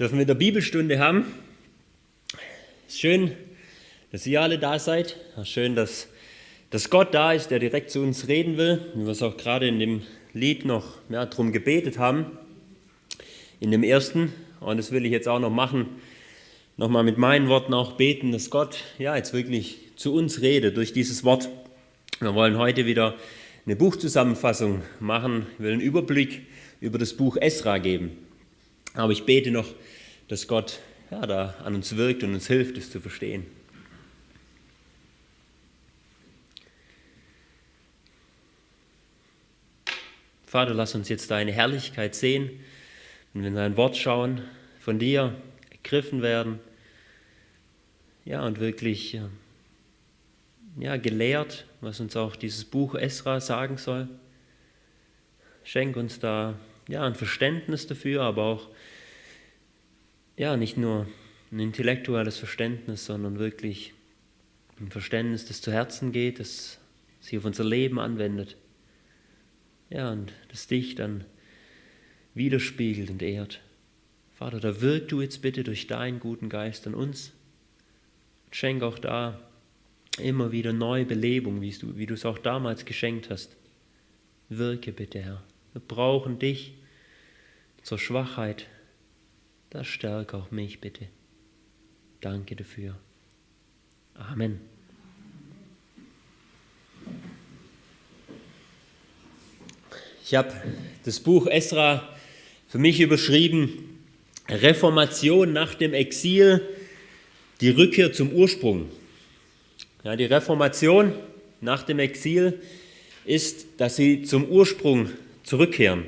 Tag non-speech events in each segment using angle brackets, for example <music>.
dürfen wir der Bibelstunde haben. Schön, dass ihr alle da seid. Schön, dass, dass Gott da ist, der direkt zu uns reden will. Wie wir es auch gerade in dem Lied noch ja, darum gebetet haben. In dem ersten. Und das will ich jetzt auch noch machen. Nochmal mit meinen Worten auch beten, dass Gott ja jetzt wirklich zu uns redet durch dieses Wort. Wir wollen heute wieder eine Buchzusammenfassung machen. Ich will einen Überblick über das Buch Esra geben. Aber ich bete noch, dass Gott ja, da an uns wirkt und uns hilft, es zu verstehen. Vater, lass uns jetzt deine Herrlichkeit sehen, wenn wir in dein Wort schauen, von dir ergriffen werden, ja, und wirklich ja, gelehrt, was uns auch dieses Buch Esra sagen soll. Schenk uns da ja, ein Verständnis dafür, aber auch ja, nicht nur ein intellektuelles Verständnis, sondern wirklich ein Verständnis, das zu Herzen geht, das sich auf unser Leben anwendet. Ja, und das dich dann widerspiegelt und ehrt. Vater, da wirk du jetzt bitte durch deinen guten Geist an uns. Schenk auch da immer wieder neue Belebung, wie du, wie du es auch damals geschenkt hast. Wirke bitte, Herr. Wir brauchen dich zur Schwachheit, das stärke auch mich bitte. Danke dafür. Amen. Ich habe das Buch Esra für mich überschrieben, Reformation nach dem Exil, die Rückkehr zum Ursprung. Ja, die Reformation nach dem Exil ist, dass sie zum Ursprung zurückkehren.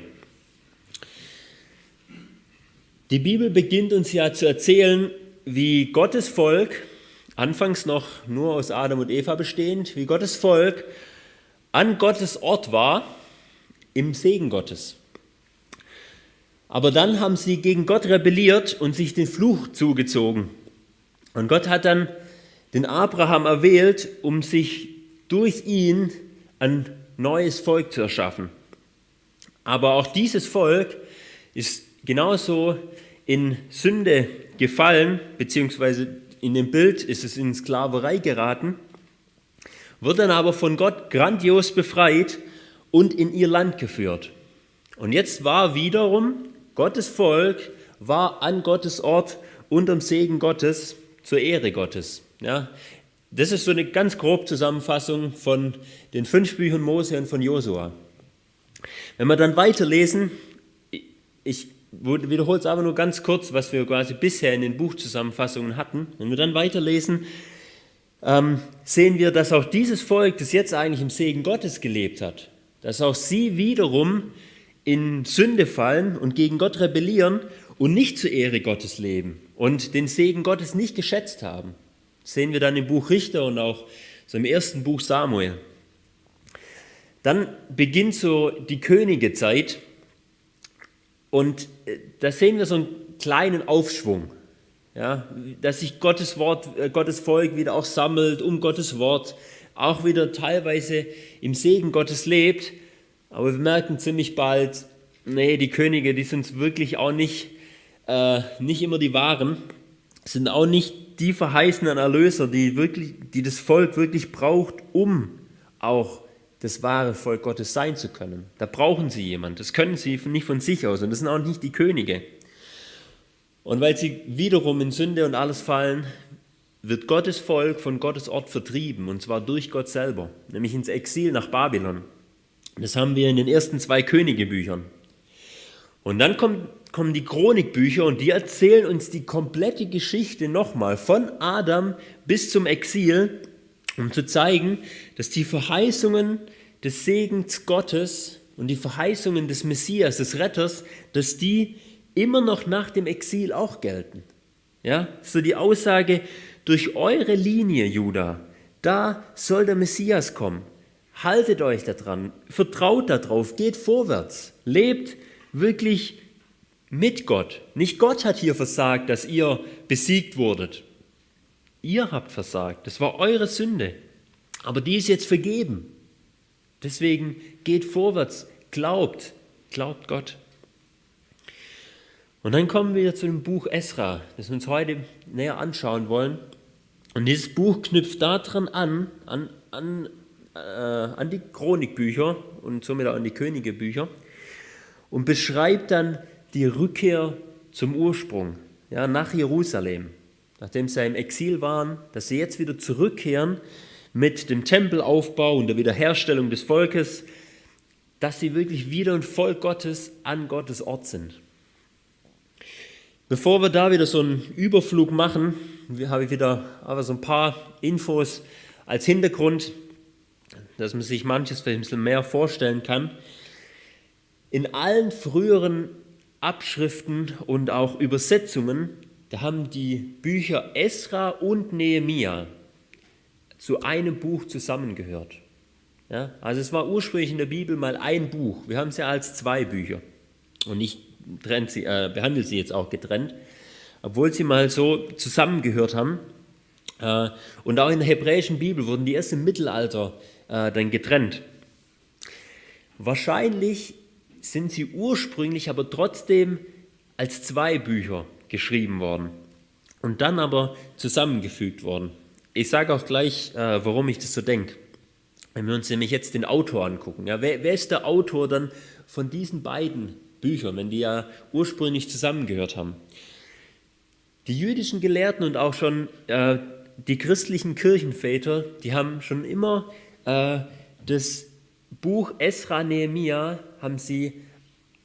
Die Bibel beginnt uns ja zu erzählen, wie Gottes Volk, anfangs noch nur aus Adam und Eva bestehend, wie Gottes Volk an Gottes Ort war, im Segen Gottes. Aber dann haben sie gegen Gott rebelliert und sich den Fluch zugezogen. Und Gott hat dann den Abraham erwählt, um sich durch ihn ein neues Volk zu erschaffen. Aber auch dieses Volk ist genauso in Sünde gefallen, beziehungsweise in dem Bild ist es in Sklaverei geraten, wird dann aber von Gott grandios befreit und in ihr Land geführt. Und jetzt war wiederum Gottes Volk, war an Gottes Ort unterm Segen Gottes zur Ehre Gottes. Ja, das ist so eine ganz grobe Zusammenfassung von den fünf Büchern Mose und von Josua. Wenn wir dann weiterlesen, ich wiederhole es aber nur ganz kurz, was wir quasi bisher in den Buchzusammenfassungen hatten. Wenn wir dann weiterlesen, ähm, sehen wir, dass auch dieses Volk, das jetzt eigentlich im Segen Gottes gelebt hat, dass auch sie wiederum in Sünde fallen und gegen Gott rebellieren und nicht zur Ehre Gottes leben und den Segen Gottes nicht geschätzt haben. Das sehen wir dann im Buch Richter und auch so im ersten Buch Samuel. Dann beginnt so die Königezeit und äh, da sehen wir so einen kleinen Aufschwung, ja, dass sich Gottes Wort, äh, Gottes Volk wieder auch sammelt um Gottes Wort, auch wieder teilweise im Segen Gottes lebt. Aber wir merken ziemlich bald, nee, die Könige, die sind wirklich auch nicht, äh, nicht immer die wahren, sind auch nicht die verheißenen Erlöser, die, wirklich, die das Volk wirklich braucht, um auch das wahre Volk Gottes sein zu können. Da brauchen sie jemanden. Das können sie nicht von sich aus und das sind auch nicht die Könige. Und weil sie wiederum in Sünde und alles fallen, wird Gottes Volk von Gottes Ort vertrieben und zwar durch Gott selber, nämlich ins Exil nach Babylon. Das haben wir in den ersten zwei Königebüchern. Und dann kommt, kommen die Chronikbücher und die erzählen uns die komplette Geschichte nochmal von Adam bis zum Exil um zu zeigen, dass die Verheißungen des Segens Gottes und die Verheißungen des Messias, des Retters, dass die immer noch nach dem Exil auch gelten. Ja, so die Aussage, durch eure Linie, Judah, da soll der Messias kommen. Haltet euch daran, vertraut darauf, geht vorwärts, lebt wirklich mit Gott. Nicht Gott hat hier versagt, dass ihr besiegt wurdet, Ihr habt versagt. Das war eure Sünde. Aber die ist jetzt vergeben. Deswegen geht vorwärts, glaubt, glaubt Gott. Und dann kommen wir zu dem Buch Esra, das wir uns heute näher anschauen wollen. Und dieses Buch knüpft daran an, an, an, äh, an die Chronikbücher und somit auch an die Königebücher und beschreibt dann die Rückkehr zum Ursprung, ja, nach Jerusalem, nachdem sie im Exil waren, dass sie jetzt wieder zurückkehren mit dem Tempelaufbau und der Wiederherstellung des Volkes, dass sie wirklich wieder ein Volk Gottes an Gottes Ort sind. Bevor wir da wieder so einen Überflug machen, habe ich wieder aber so ein paar Infos als Hintergrund, dass man sich manches vielleicht ein bisschen mehr vorstellen kann. In allen früheren Abschriften und auch Übersetzungen, da haben die Bücher Esra und Nehemia zu einem Buch zusammengehört. Ja, also es war ursprünglich in der Bibel mal ein Buch. Wir haben es ja als zwei Bücher. Und ich sie, äh, behandle sie jetzt auch getrennt, obwohl sie mal so zusammengehört haben. Äh, und auch in der hebräischen Bibel wurden die erst im Mittelalter äh, dann getrennt. Wahrscheinlich sind sie ursprünglich aber trotzdem als zwei Bücher geschrieben worden und dann aber zusammengefügt worden. Ich sage auch gleich, äh, warum ich das so denke. Wenn wir uns nämlich jetzt den Autor angucken, ja, wer, wer ist der Autor dann von diesen beiden Büchern, wenn die ja ursprünglich zusammengehört haben? Die jüdischen Gelehrten und auch schon äh, die christlichen Kirchenväter, die haben schon immer äh, das Buch Esra Nehemia, haben sie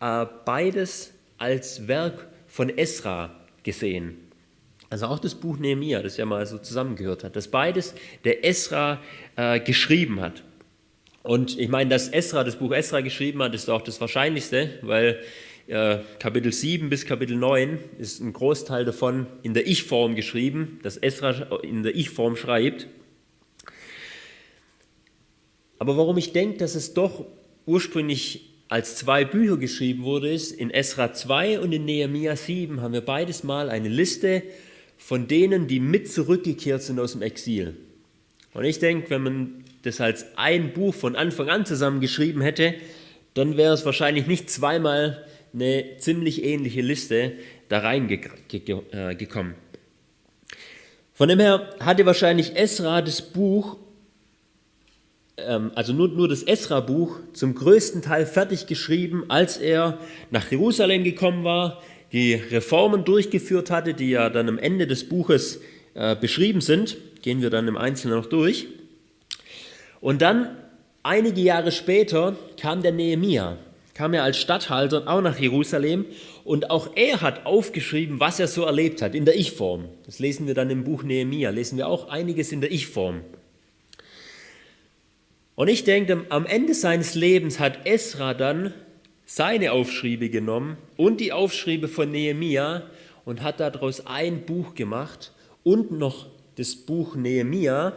äh, beides als Werk von Esra gesehen. Also auch das Buch Nehemiah, das ja mal so zusammengehört hat, dass beides der Esra äh, geschrieben hat. Und ich meine, dass Esra das Buch Esra geschrieben hat, ist auch das Wahrscheinlichste, weil äh, Kapitel 7 bis Kapitel 9 ist ein Großteil davon in der Ich-Form geschrieben, dass Esra in der Ich-Form schreibt. Aber warum ich denke, dass es doch ursprünglich als zwei Bücher geschrieben wurde, ist in Esra 2 und in Nehemiah 7 haben wir beides mal eine Liste von denen, die mit zurückgekehrt sind aus dem Exil. Und ich denke, wenn man das als ein Buch von Anfang an zusammengeschrieben hätte, dann wäre es wahrscheinlich nicht zweimal eine ziemlich ähnliche Liste da reingekommen. Von dem her hatte wahrscheinlich Esra das Buch, also nur, nur das Esra-Buch, zum größten Teil fertig geschrieben, als er nach Jerusalem gekommen war, die Reformen durchgeführt hatte, die ja dann am Ende des Buches äh, beschrieben sind. Gehen wir dann im Einzelnen noch durch. Und dann, einige Jahre später, kam der Nehemia, kam er als Statthalter auch nach Jerusalem und auch er hat aufgeschrieben, was er so erlebt hat, in der Ich-Form. Das lesen wir dann im Buch Nehemia, lesen wir auch einiges in der Ich-Form. Und ich denke, am Ende seines Lebens hat Esra dann seine Aufschriebe genommen und die Aufschriebe von Nehemia und hat daraus ein Buch gemacht und noch das Buch Nehemia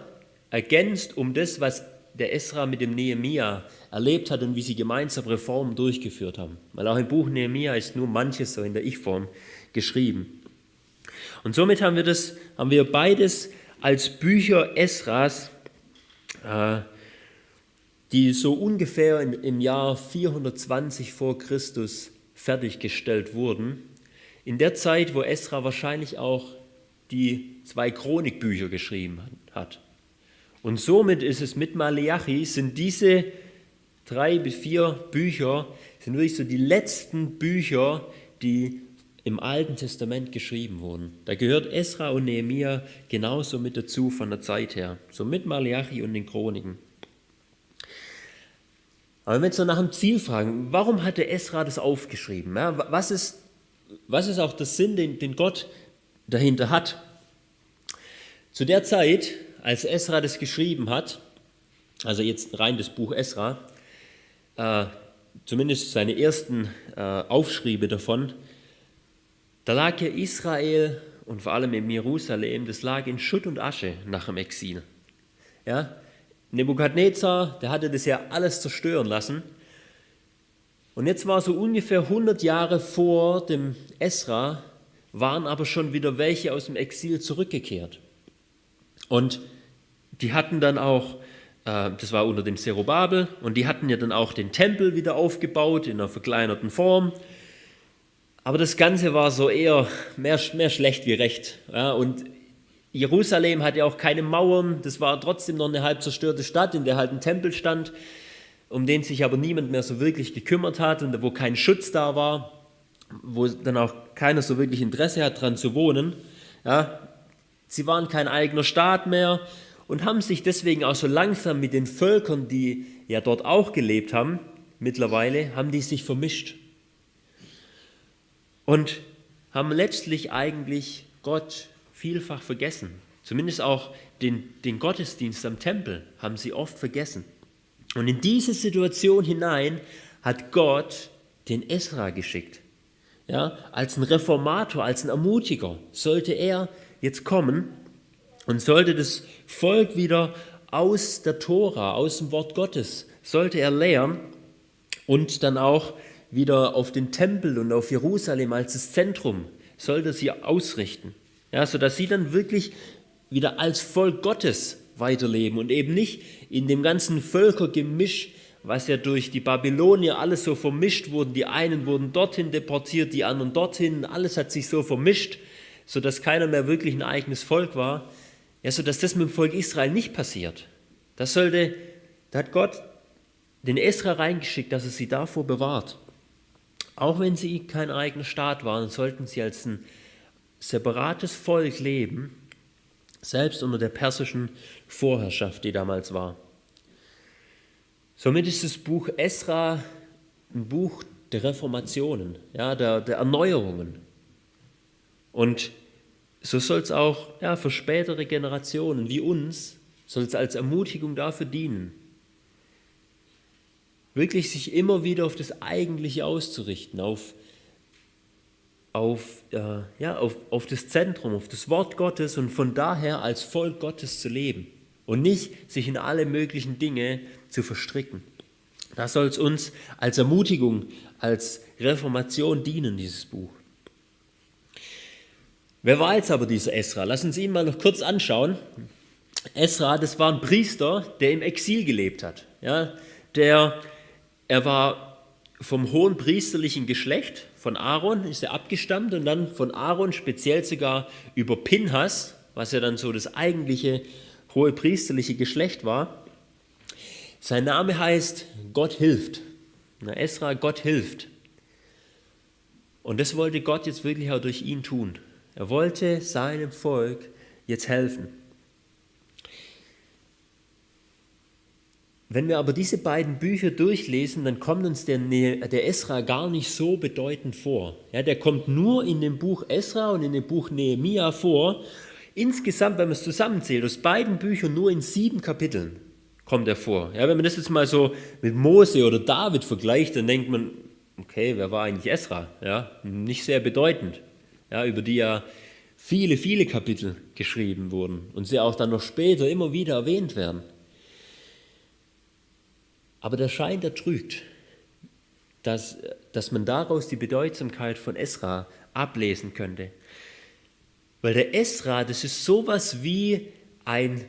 ergänzt um das, was der Esra mit dem Nehemia erlebt hat und wie sie gemeinsam Reformen durchgeführt haben. Weil auch im Buch Nehemia ist nur manches so in der Ich-Form geschrieben. Und somit haben wir das, haben wir beides als Bücher Esras äh, die so ungefähr im Jahr 420 vor Christus fertiggestellt wurden. In der Zeit, wo Esra wahrscheinlich auch die zwei Chronikbücher geschrieben hat. Und somit ist es mit Maleachi, sind diese drei bis vier Bücher, sind wirklich so die letzten Bücher, die im Alten Testament geschrieben wurden. Da gehört Esra und Nehemia genauso mit dazu von der Zeit her, so mit Maleachi und den Chroniken. Aber wenn so nach dem Ziel fragen, warum hatte Esra das aufgeschrieben? Ja, was, ist, was ist auch der Sinn, den, den Gott dahinter hat? Zu der Zeit, als Esra das geschrieben hat, also jetzt rein das Buch Esra, äh, zumindest seine ersten äh, Aufschriebe davon, da lag ja Israel und vor allem in Jerusalem, das lag in Schutt und Asche nach dem Exil. Ja, Nebukadnezar, der hatte das ja alles zerstören lassen. Und jetzt war so ungefähr 100 Jahre vor dem Esra, waren aber schon wieder welche aus dem Exil zurückgekehrt. Und die hatten dann auch, äh, das war unter dem Zerubabel, und die hatten ja dann auch den Tempel wieder aufgebaut in einer verkleinerten Form. Aber das Ganze war so eher mehr, mehr schlecht wie recht. Ja, und Jerusalem hatte auch keine Mauern, das war trotzdem noch eine halb zerstörte Stadt, in der halt ein Tempel stand, um den sich aber niemand mehr so wirklich gekümmert hat und wo kein Schutz da war, wo dann auch keiner so wirklich Interesse hat, dran zu wohnen. Ja, sie waren kein eigener Staat mehr und haben sich deswegen auch so langsam mit den Völkern, die ja dort auch gelebt haben, mittlerweile, haben die sich vermischt. Und haben letztlich eigentlich Gott vielfach vergessen. Zumindest auch den, den Gottesdienst am Tempel haben sie oft vergessen. Und in diese Situation hinein hat Gott den Esra geschickt. Ja, als ein Reformator, als ein Ermutiger sollte er jetzt kommen und sollte das Volk wieder aus der Tora, aus dem Wort Gottes, sollte er lehren und dann auch wieder auf den Tempel und auf Jerusalem als das Zentrum sollte sie ausrichten ja, sodass sie dann wirklich wieder als Volk Gottes weiterleben und eben nicht in dem ganzen Völkergemisch, was ja durch die Babylonier alles so vermischt wurde. Die einen wurden dorthin deportiert, die anderen dorthin. Alles hat sich so vermischt, sodass keiner mehr wirklich ein eigenes Volk war. Ja, sodass das mit dem Volk Israel nicht passiert. Das sollte, da hat Gott den Esra reingeschickt, dass er sie davor bewahrt. Auch wenn sie kein eigener Staat waren, sollten sie als ein separates Volk leben, selbst unter der persischen Vorherrschaft, die damals war. Somit ist das Buch Esra ein Buch der Reformationen, ja, der, der Erneuerungen. Und so soll es auch ja, für spätere Generationen wie uns, soll es als Ermutigung dafür dienen, wirklich sich immer wieder auf das Eigentliche auszurichten, auf auf, äh, ja, auf, auf das Zentrum, auf das Wort Gottes und von daher als Volk Gottes zu leben und nicht sich in alle möglichen Dinge zu verstricken. Das soll es uns als Ermutigung, als Reformation dienen, dieses Buch. Wer war jetzt aber dieser Esra? Lass uns ihn mal noch kurz anschauen. Esra, das war ein Priester, der im Exil gelebt hat. Ja, der, er war vom hohen priesterlichen Geschlecht, von Aaron ist er abgestammt und dann von Aaron speziell sogar über Pinhas, was ja dann so das eigentliche hohe priesterliche Geschlecht war. Sein Name heißt Gott hilft. Na, Esra, Gott hilft. Und das wollte Gott jetzt wirklich auch durch ihn tun. Er wollte seinem Volk jetzt helfen. Wenn wir aber diese beiden Bücher durchlesen, dann kommt uns der, ne-, der Esra gar nicht so bedeutend vor. Ja, der kommt nur in dem Buch Esra und in dem Buch Nehemia vor. Insgesamt, wenn man es zusammenzählt, aus beiden Büchern nur in sieben Kapiteln kommt er vor. Ja, wenn man das jetzt mal so mit Mose oder David vergleicht, dann denkt man, okay, wer war eigentlich Esra? Ja, nicht sehr bedeutend, ja, über die ja viele, viele Kapitel geschrieben wurden und sie auch dann noch später immer wieder erwähnt werden. Aber der Schein, der trügt, dass, dass man daraus die Bedeutsamkeit von Esra ablesen könnte. Weil der Esra, das ist sowas wie ein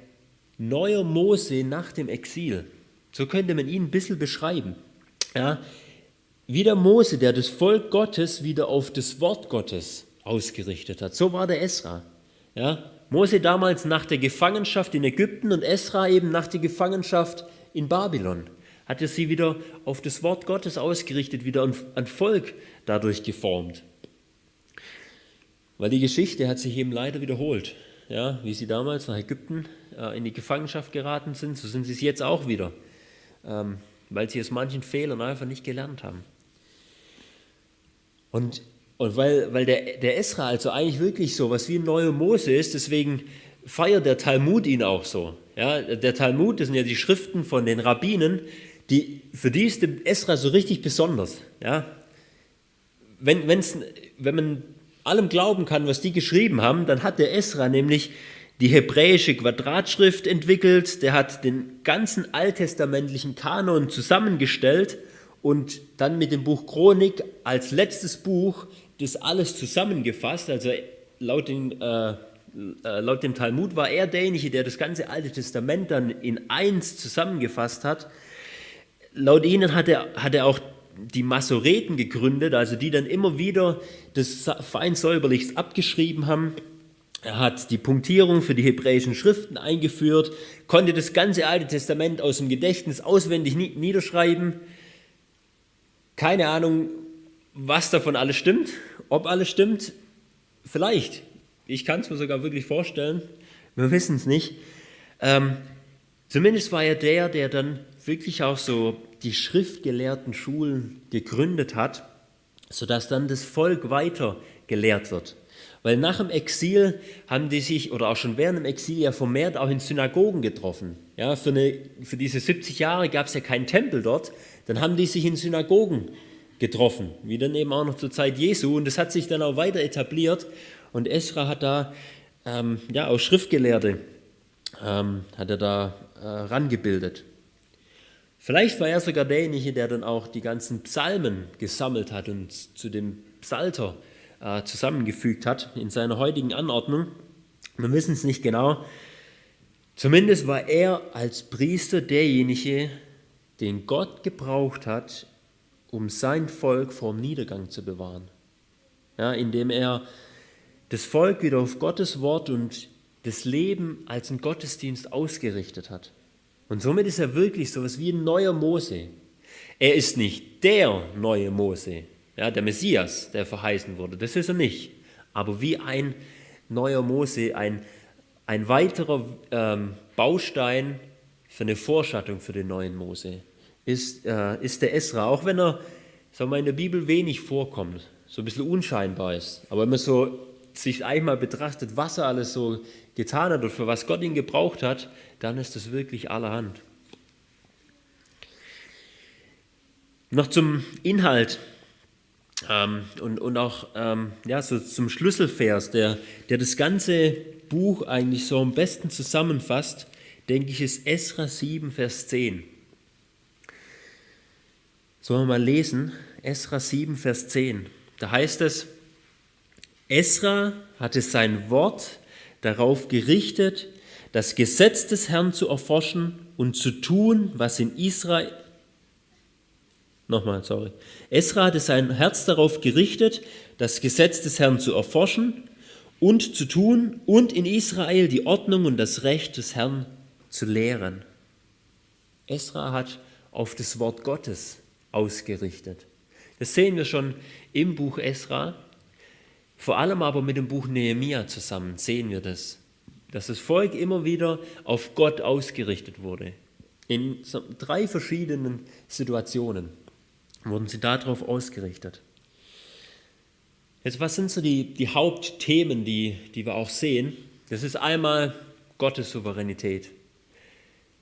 neuer Mose nach dem Exil. So könnte man ihn ein bisschen beschreiben. Ja, wie der Mose, der das Volk Gottes wieder auf das Wort Gottes ausgerichtet hat. So war der Esra. Ja, Mose damals nach der Gefangenschaft in Ägypten und Esra eben nach der Gefangenschaft in Babylon hat er sie wieder auf das Wort Gottes ausgerichtet, wieder ein Volk dadurch geformt. Weil die Geschichte hat sich eben leider wiederholt. Ja, wie sie damals nach Ägypten äh, in die Gefangenschaft geraten sind, so sind sie es jetzt auch wieder, ähm, weil sie aus manchen Fehlern einfach nicht gelernt haben. Und, und weil, weil der, der Esra also eigentlich wirklich so was wie ein neuer Mose ist, deswegen feiert der Talmud ihn auch so. Ja, der Talmud, das sind ja die Schriften von den Rabbinen, die, für die ist Esra so richtig besonders. Ja? Wenn, wenn's, wenn man allem glauben kann, was die geschrieben haben, dann hat der Esra nämlich die hebräische Quadratschrift entwickelt, der hat den ganzen alttestamentlichen Kanon zusammengestellt und dann mit dem Buch Chronik als letztes Buch das alles zusammengefasst. Also laut, den, äh, äh laut dem Talmud war er derjenige, der das ganze Alte Testament dann in eins zusammengefasst hat laut ihnen hat er, hat er auch die Masoreten gegründet, also die dann immer wieder das fein säuberlichst abgeschrieben haben. Er hat die Punktierung für die hebräischen Schriften eingeführt, konnte das ganze Alte Testament aus dem Gedächtnis auswendig niederschreiben. Keine Ahnung, was davon alles stimmt, ob alles stimmt. Vielleicht. Ich kann es mir sogar wirklich vorstellen. Wir wissen es nicht. Ähm, zumindest war er der, der dann wirklich auch so die schriftgelehrten Schulen gegründet hat, sodass dann das Volk weiter gelehrt wird. Weil nach dem Exil haben die sich, oder auch schon während dem Exil, ja vermehrt auch in Synagogen getroffen. Ja, für, eine, für diese 70 Jahre gab es ja keinen Tempel dort. Dann haben die sich in Synagogen getroffen, wie dann eben auch noch zur Zeit Jesu. Und das hat sich dann auch weiter etabliert. Und Esra hat da ähm, ja, auch Schriftgelehrte ähm, hat er da äh, rangebildet. Vielleicht war er sogar derjenige, der dann auch die ganzen Psalmen gesammelt hat und zu dem Psalter äh, zusammengefügt hat in seiner heutigen Anordnung. Wir wissen es nicht genau. Zumindest war er als Priester derjenige, den Gott gebraucht hat, um sein Volk vor dem Niedergang zu bewahren. Ja, indem er das Volk wieder auf Gottes Wort und das Leben als ein Gottesdienst ausgerichtet hat. Und somit ist er wirklich so etwas wie ein neuer Mose. Er ist nicht der neue Mose, ja, der Messias, der verheißen wurde. Das ist er nicht. Aber wie ein neuer Mose, ein, ein weiterer ähm, Baustein für eine Vorschattung für den neuen Mose ist, äh, ist der Esra. Auch wenn er sagen wir, in der Bibel wenig vorkommt, so ein bisschen unscheinbar ist. Aber wenn man so sich einmal betrachtet, was er alles so getan hat und für was Gott ihn gebraucht hat, dann ist das wirklich allerhand. Noch zum Inhalt ähm, und, und auch ähm, ja, so zum Schlüsselvers, der, der das ganze Buch eigentlich so am besten zusammenfasst, denke ich, ist Esra 7, Vers 10. Sollen wir mal lesen? Esra 7, Vers 10. Da heißt es, Esra hatte sein Wort darauf gerichtet, das Gesetz des Herrn zu erforschen und zu tun, was in Israel. Nochmal, sorry. Esra hatte sein Herz darauf gerichtet, das Gesetz des Herrn zu erforschen und zu tun und in Israel die Ordnung und das Recht des Herrn zu lehren. Esra hat auf das Wort Gottes ausgerichtet. Das sehen wir schon im Buch Esra. Vor allem aber mit dem Buch Nehemia zusammen sehen wir das, dass das Volk immer wieder auf Gott ausgerichtet wurde. In drei verschiedenen Situationen wurden sie darauf ausgerichtet. Jetzt, was sind so die, die Hauptthemen, die, die wir auch sehen? Das ist einmal Gottes Souveränität.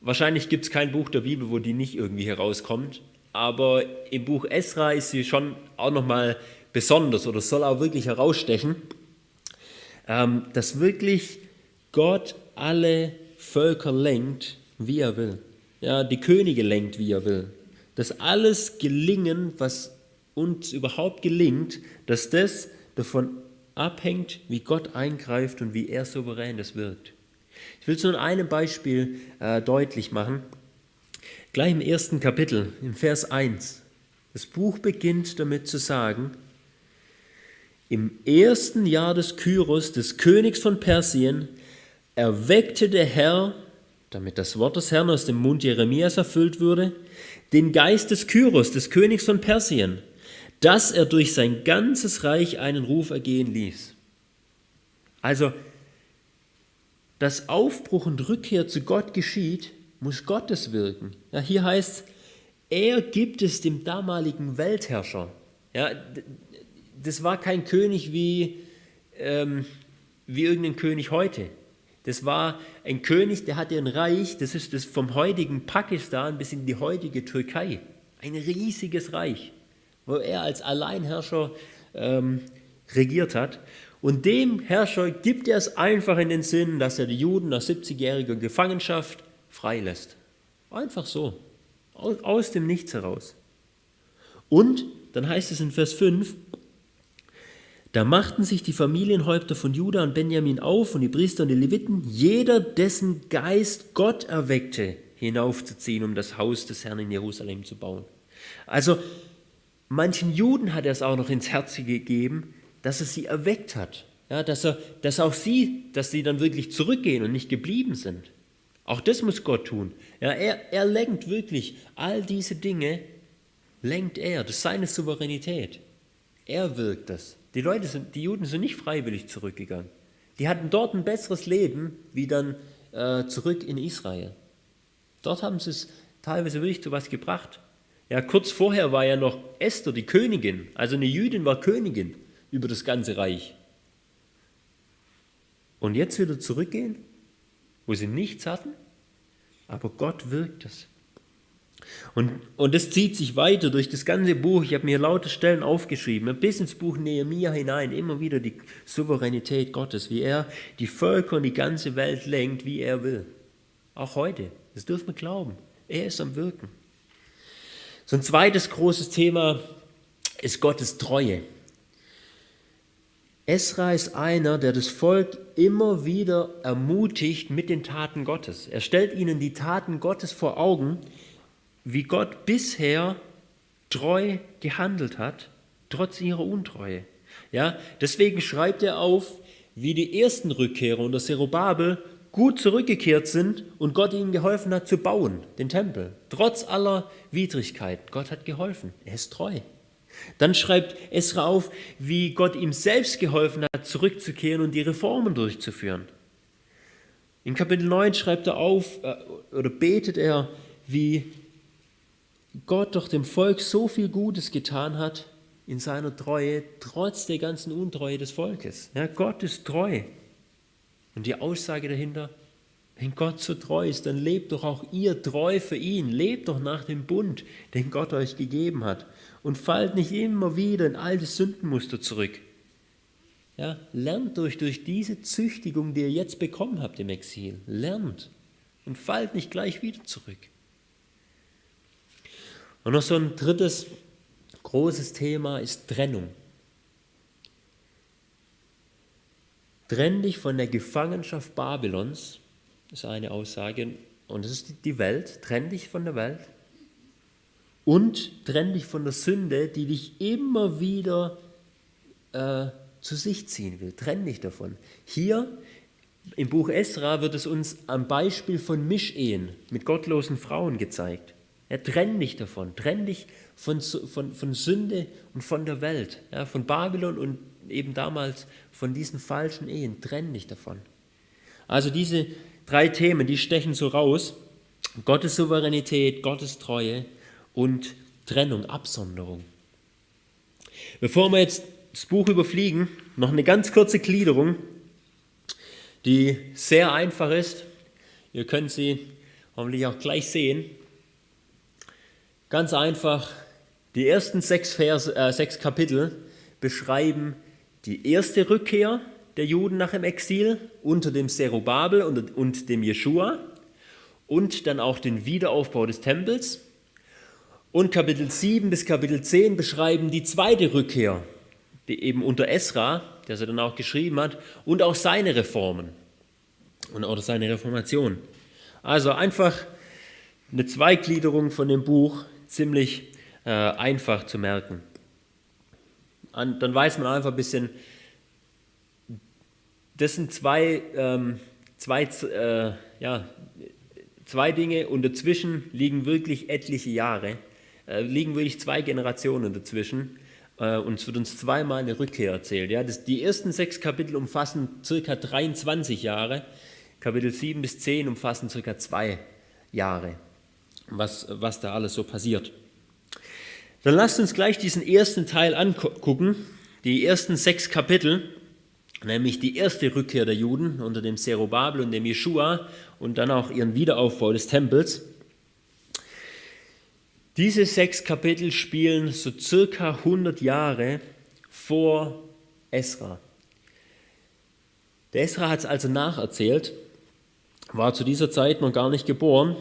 Wahrscheinlich gibt es kein Buch der Bibel, wo die nicht irgendwie herauskommt, aber im Buch Esra ist sie schon auch nochmal besonders oder soll auch wirklich herausstechen, ähm, dass wirklich Gott alle Völker lenkt, wie er will. Ja, die Könige lenkt, wie er will. Dass alles gelingen, was uns überhaupt gelingt, dass das davon abhängt, wie Gott eingreift und wie er souverän das wirkt. Ich will es nur in einem Beispiel äh, deutlich machen. Gleich im ersten Kapitel, im Vers 1. Das Buch beginnt damit zu sagen, im ersten Jahr des Kyros, des Königs von Persien, erweckte der Herr, damit das Wort des Herrn aus dem Mund Jeremias erfüllt würde, den Geist des Kyros, des Königs von Persien, dass er durch sein ganzes Reich einen Ruf ergehen ließ. Also, dass Aufbruch und Rückkehr zu Gott geschieht, muss Gottes wirken. Ja, hier heißt, er gibt es dem damaligen Weltherrscher. Ja, das war kein König wie, ähm, wie irgendein König heute. Das war ein König, der hatte ein Reich, das ist das vom heutigen Pakistan bis in die heutige Türkei. Ein riesiges Reich, wo er als Alleinherrscher ähm, regiert hat. Und dem Herrscher gibt er es einfach in den Sinn, dass er die Juden nach 70-jähriger Gefangenschaft freilässt. Einfach so, aus, aus dem Nichts heraus. Und dann heißt es in Vers 5, da machten sich die Familienhäupter von Juda und Benjamin auf und die Priester und die Leviten, jeder dessen Geist Gott erweckte, hinaufzuziehen, um das Haus des Herrn in Jerusalem zu bauen. Also manchen Juden hat er es auch noch ins Herz gegeben, dass er sie erweckt hat. Ja, dass, er, dass auch sie, dass sie dann wirklich zurückgehen und nicht geblieben sind. Auch das muss Gott tun. Ja, er, er lenkt wirklich all diese Dinge, lenkt er. Das ist seine Souveränität. Er wirkt das. Die Leute sind, die Juden sind nicht freiwillig zurückgegangen. Die hatten dort ein besseres Leben wie dann äh, zurück in Israel. Dort haben sie es teilweise wirklich zu was gebracht. Ja, kurz vorher war ja noch Esther die Königin, also eine Jüdin war Königin über das ganze Reich. Und jetzt wieder zurückgehen, wo sie nichts hatten, aber Gott wirkt es. Und, und das zieht sich weiter durch das ganze Buch. Ich habe mir laute Stellen aufgeschrieben, bis ins Buch Nehemiah hinein, immer wieder die Souveränität Gottes, wie er die Völker und die ganze Welt lenkt, wie er will. Auch heute, das dürfen wir glauben. Er ist am Wirken. So ein zweites großes Thema ist Gottes Treue. Esra ist einer, der das Volk immer wieder ermutigt mit den Taten Gottes. Er stellt ihnen die Taten Gottes vor Augen, wie Gott bisher treu gehandelt hat, trotz ihrer Untreue. Ja, deswegen schreibt er auf, wie die ersten Rückkehrer unter Zerubabel gut zurückgekehrt sind und Gott ihnen geholfen hat zu bauen, den Tempel. Trotz aller Widrigkeiten. Gott hat geholfen. Er ist treu. Dann schreibt Esra auf, wie Gott ihm selbst geholfen hat, zurückzukehren und die Reformen durchzuführen. In Kapitel 9 schreibt er auf äh, oder betet er, wie Gott doch dem Volk so viel Gutes getan hat in seiner Treue, trotz der ganzen Untreue des Volkes. Ja, Gott ist treu. Und die Aussage dahinter, wenn Gott so treu ist, dann lebt doch auch ihr treu für ihn. Lebt doch nach dem Bund, den Gott euch gegeben hat. Und fallt nicht immer wieder in alte Sündenmuster zurück. Ja, lernt euch durch diese Züchtigung, die ihr jetzt bekommen habt im Exil. Lernt und fallt nicht gleich wieder zurück. Und noch so ein drittes großes Thema ist Trennung. Trenn dich von der Gefangenschaft Babylons, ist eine Aussage, und das ist die Welt, trenn dich von der Welt und trenn dich von der Sünde, die dich immer wieder äh, zu sich ziehen will. Trenn dich davon. Hier im Buch Esra wird es uns am Beispiel von Mischehen mit gottlosen Frauen gezeigt. Er trenn dich davon, trenn dich von, von, von Sünde und von der Welt, ja, von Babylon und eben damals von diesen falschen Ehen, trenn dich davon. Also diese drei Themen, die stechen so raus. Gottes Souveränität, Gottes Treue und Trennung, Absonderung. Bevor wir jetzt das Buch überfliegen, noch eine ganz kurze Gliederung, die sehr einfach ist. Ihr könnt sie hoffentlich auch gleich sehen. Ganz einfach, die ersten sechs, Verse, äh, sechs Kapitel beschreiben die erste Rückkehr der Juden nach dem Exil unter dem Zerubabel und, und dem Jeschua und dann auch den Wiederaufbau des Tempels. Und Kapitel 7 bis Kapitel 10 beschreiben die zweite Rückkehr, die eben unter Esra, der sie dann auch geschrieben hat, und auch seine Reformen und auch seine Reformation. Also einfach eine Zweigliederung von dem Buch, ziemlich äh, einfach zu merken. Und dann weiß man einfach ein bisschen, das sind zwei, ähm, zwei, äh, ja, zwei Dinge und dazwischen liegen wirklich etliche Jahre, äh, liegen wirklich zwei Generationen dazwischen. Äh, und es wird uns zweimal eine Rückkehr erzählt. Ja, das, die ersten sechs Kapitel umfassen circa 23 Jahre, Kapitel 7 bis 10 umfassen circa zwei Jahre was, was da alles so passiert. Dann lasst uns gleich diesen ersten Teil angucken, die ersten sechs Kapitel, nämlich die erste Rückkehr der Juden unter dem Zerubabel und dem Jeschua und dann auch ihren Wiederaufbau des Tempels. Diese sechs Kapitel spielen so circa 100 Jahre vor Esra. Der Esra hat es also nacherzählt, war zu dieser Zeit noch gar nicht geboren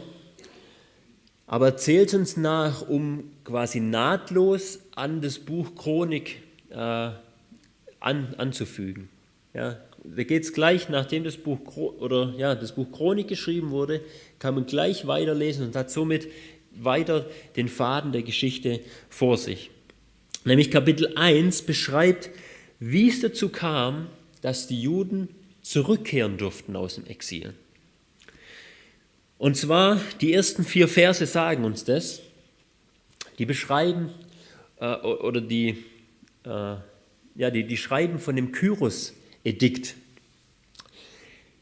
aber zählt uns nach, um quasi nahtlos an das Buch Chronik äh, an, anzufügen. Ja, da geht es gleich, nachdem das Buch, oder, ja, das Buch Chronik geschrieben wurde, kann man gleich weiterlesen und hat somit weiter den Faden der Geschichte vor sich. Nämlich Kapitel 1 beschreibt, wie es dazu kam, dass die Juden zurückkehren durften aus dem Exil. Und zwar die ersten vier Verse sagen uns das. Die beschreiben äh, oder die, äh, ja, die, die schreiben von dem Kyros-Edikt.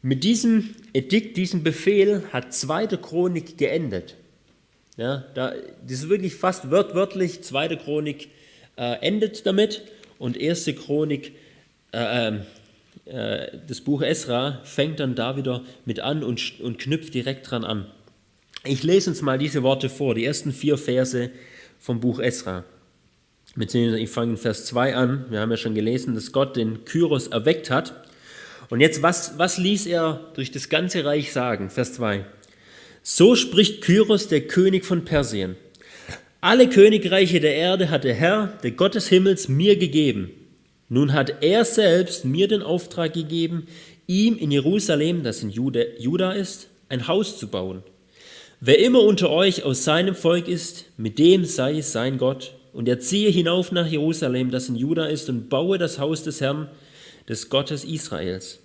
Mit diesem Edikt, diesem Befehl hat zweite Chronik geendet. Ja, da, das ist wirklich fast wörtlich, zweite Chronik äh, endet damit und erste Chronik, äh, ähm, äh, das Buch Esra fängt dann da wieder mit an und, und knüpft direkt dran an. Ich lese uns mal diese Worte vor, die ersten vier Verse vom Buch Esra. Beziehungsweise ich fange in Vers 2 an. Wir haben ja schon gelesen, dass Gott den Kyros erweckt hat. Und jetzt, was, was ließ er durch das ganze Reich sagen? Vers 2. So spricht Kyros, der König von Persien. Alle Königreiche der Erde hat der Herr, der Gott des Himmels, mir gegeben. Nun hat er selbst mir den Auftrag gegeben, ihm in Jerusalem, das in Juda ist, ein Haus zu bauen. Wer immer unter euch aus seinem Volk ist, mit dem sei es sein Gott. Und er ziehe hinauf nach Jerusalem, das in Juda ist, und baue das Haus des Herrn, des Gottes Israels.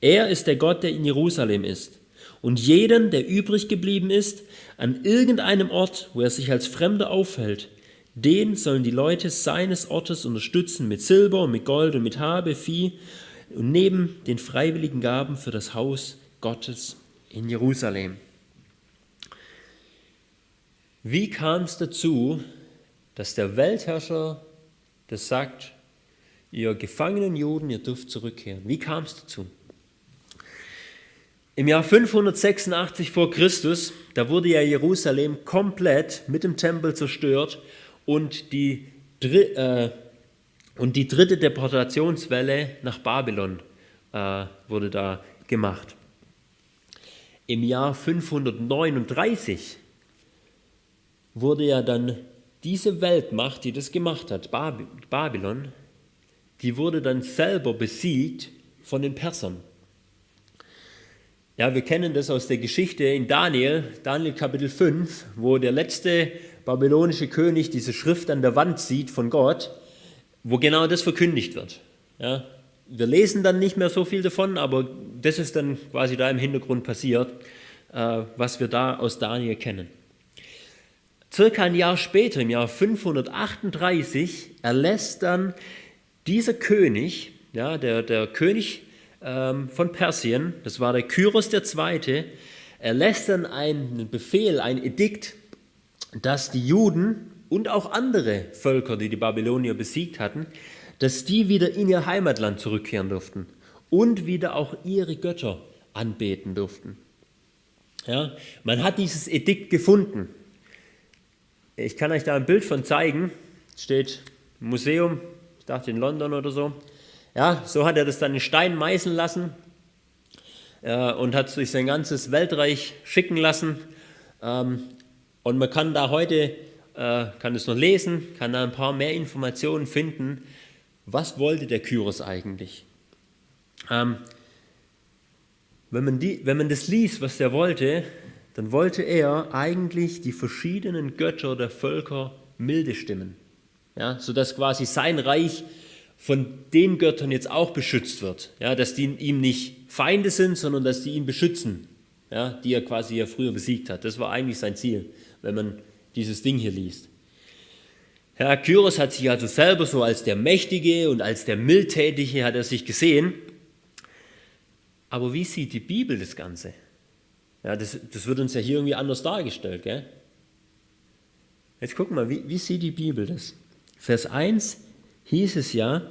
Er ist der Gott, der in Jerusalem ist. Und jeden, der übrig geblieben ist, an irgendeinem Ort, wo er sich als Fremder aufhält, den sollen die Leute seines Ortes unterstützen mit Silber und mit Gold und mit Habe, Vieh und neben den freiwilligen Gaben für das Haus Gottes in Jerusalem. Wie kam es dazu, dass der Weltherrscher das sagt, ihr gefangenen Juden, ihr dürft zurückkehren? Wie kam es dazu? Im Jahr 586 vor Christus, da wurde ja Jerusalem komplett mit dem Tempel zerstört und die, äh, und die dritte Deportationswelle nach Babylon äh, wurde da gemacht. Im Jahr 539 wurde ja dann diese Weltmacht, die das gemacht hat, Babylon, die wurde dann selber besiegt von den Persern. Ja, wir kennen das aus der Geschichte in Daniel, Daniel Kapitel 5, wo der letzte babylonische König diese Schrift an der Wand sieht von Gott, wo genau das verkündigt wird. Ja, wir lesen dann nicht mehr so viel davon, aber das ist dann quasi da im Hintergrund passiert, äh, was wir da aus Daniel kennen. Circa ein Jahr später, im Jahr 538, erlässt dann dieser König, ja, der, der König ähm, von Persien, das war der Kyros II., erlässt dann einen Befehl, ein Edikt, dass die Juden und auch andere Völker, die die Babylonier besiegt hatten, dass die wieder in ihr Heimatland zurückkehren durften und wieder auch ihre Götter anbeten durften. Ja, man hat dieses Edikt gefunden. Ich kann euch da ein Bild von zeigen. Steht im Museum, ich dachte in London oder so. Ja, so hat er das dann in Stein meißeln lassen äh, und hat es durch sein ganzes Weltreich schicken lassen. Ähm, und man kann da heute, äh, kann es noch lesen, kann da ein paar mehr Informationen finden. Was wollte der Kyros eigentlich? Ähm, wenn, man die, wenn man das liest, was er wollte, dann wollte er eigentlich die verschiedenen Götter der Völker milde stimmen. Ja, sodass quasi sein Reich von den Göttern jetzt auch beschützt wird. Ja, dass die ihm nicht Feinde sind, sondern dass die ihn beschützen, ja, die er quasi ja früher besiegt hat. Das war eigentlich sein Ziel wenn man dieses Ding hier liest. Herr Kyros hat sich also selber so als der Mächtige und als der Mildtätige hat er sich gesehen. Aber wie sieht die Bibel das Ganze? Ja, das, das wird uns ja hier irgendwie anders dargestellt. Gell? Jetzt gucken wir wie, wie sieht die Bibel das? Vers 1 hieß es ja,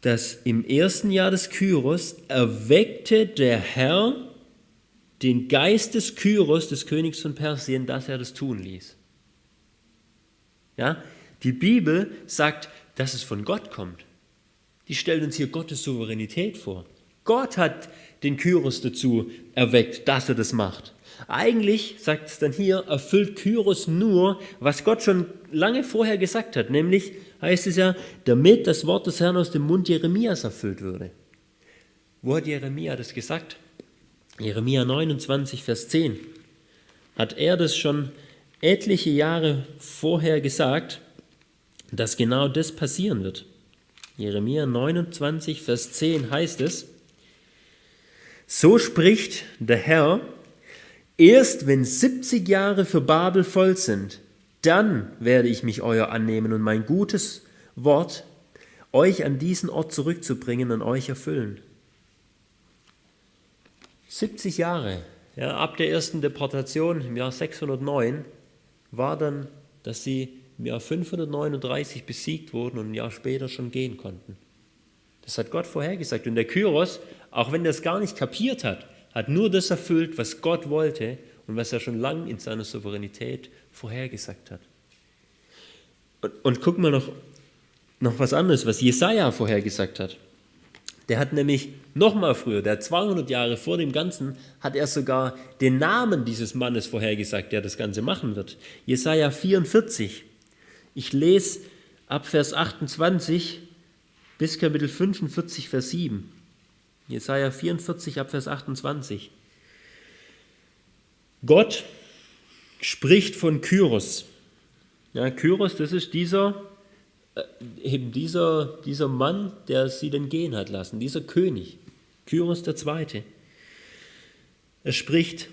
dass im ersten Jahr des Kyros erweckte der Herr den Geist des Kyros, des Königs von Persien, dass er das tun ließ. Ja, die Bibel sagt, dass es von Gott kommt. Die stellt uns hier Gottes Souveränität vor. Gott hat den Kyros dazu erweckt, dass er das macht. Eigentlich, sagt es dann hier, erfüllt Kyros nur, was Gott schon lange vorher gesagt hat, nämlich heißt es ja, damit das Wort des Herrn aus dem Mund Jeremias erfüllt würde. Wo hat Jeremia das gesagt? Jeremia 29, Vers 10, hat er das schon etliche Jahre vorher gesagt, dass genau das passieren wird. Jeremia 29, Vers 10 heißt es, so spricht der Herr, erst wenn 70 Jahre für Babel voll sind, dann werde ich mich euer annehmen und mein gutes Wort, euch an diesen Ort zurückzubringen, an euch erfüllen. 70 Jahre, ja, ab der ersten Deportation im Jahr 609 war dann, dass sie im Jahr 539 besiegt wurden und ein Jahr später schon gehen konnten. Das hat Gott vorhergesagt. Und der Kyros, auch wenn er es gar nicht kapiert hat, hat nur das erfüllt, was Gott wollte und was er schon lange in seiner Souveränität vorhergesagt hat. Und, und guck mal noch, noch was anderes, was Jesaja vorhergesagt hat. Der hat nämlich noch mal früher, der 200 Jahre vor dem Ganzen, hat er sogar den Namen dieses Mannes vorhergesagt, der das Ganze machen wird. Jesaja 44. Ich lese ab Vers 28 bis Kapitel 45, Vers 7. Jesaja 44 ab Vers 28. Gott spricht von Kyros. Ja, Kyros, das ist dieser, äh, eben dieser, dieser Mann, der sie denn gehen hat lassen, dieser König, Kyros der Zweite. Er spricht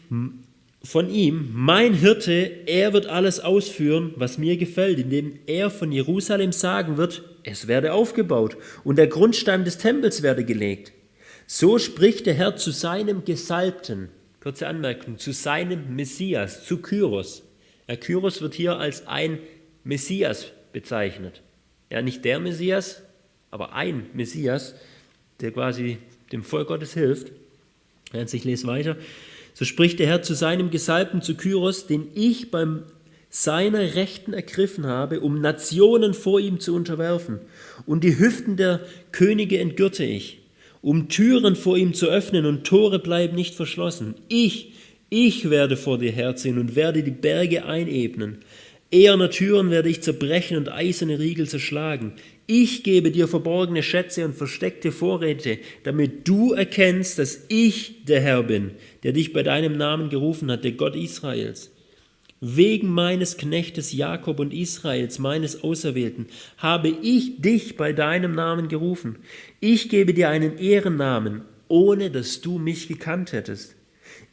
von ihm, mein Hirte, er wird alles ausführen, was mir gefällt, indem er von Jerusalem sagen wird, es werde aufgebaut und der Grundstein des Tempels werde gelegt. So spricht der Herr zu seinem Gesalbten, kurze Anmerkung, zu seinem Messias, zu Kyros. Ja, Kyros wird hier als ein Messias bezeichnet. Ja, nicht der Messias, aber ein Messias, der quasi dem Volk Gottes hilft. Ich lese weiter. So spricht der Herr zu seinem Gesalbten, zu Kyros, den ich beim seiner Rechten ergriffen habe, um Nationen vor ihm zu unterwerfen. Und die Hüften der Könige entgürte ich, um Türen vor ihm zu öffnen und Tore bleiben nicht verschlossen. Ich, ich werde vor dir herziehen und werde die Berge einebnen. Eherner Türen werde ich zerbrechen und eiserne Riegel zerschlagen. Ich gebe dir verborgene Schätze und versteckte Vorräte, damit du erkennst, dass ich der Herr bin, der dich bei deinem Namen gerufen hat, der Gott Israels. Wegen meines Knechtes Jakob und Israels, meines Auserwählten, habe ich dich bei deinem Namen gerufen. Ich gebe dir einen Ehrennamen, ohne dass du mich gekannt hättest.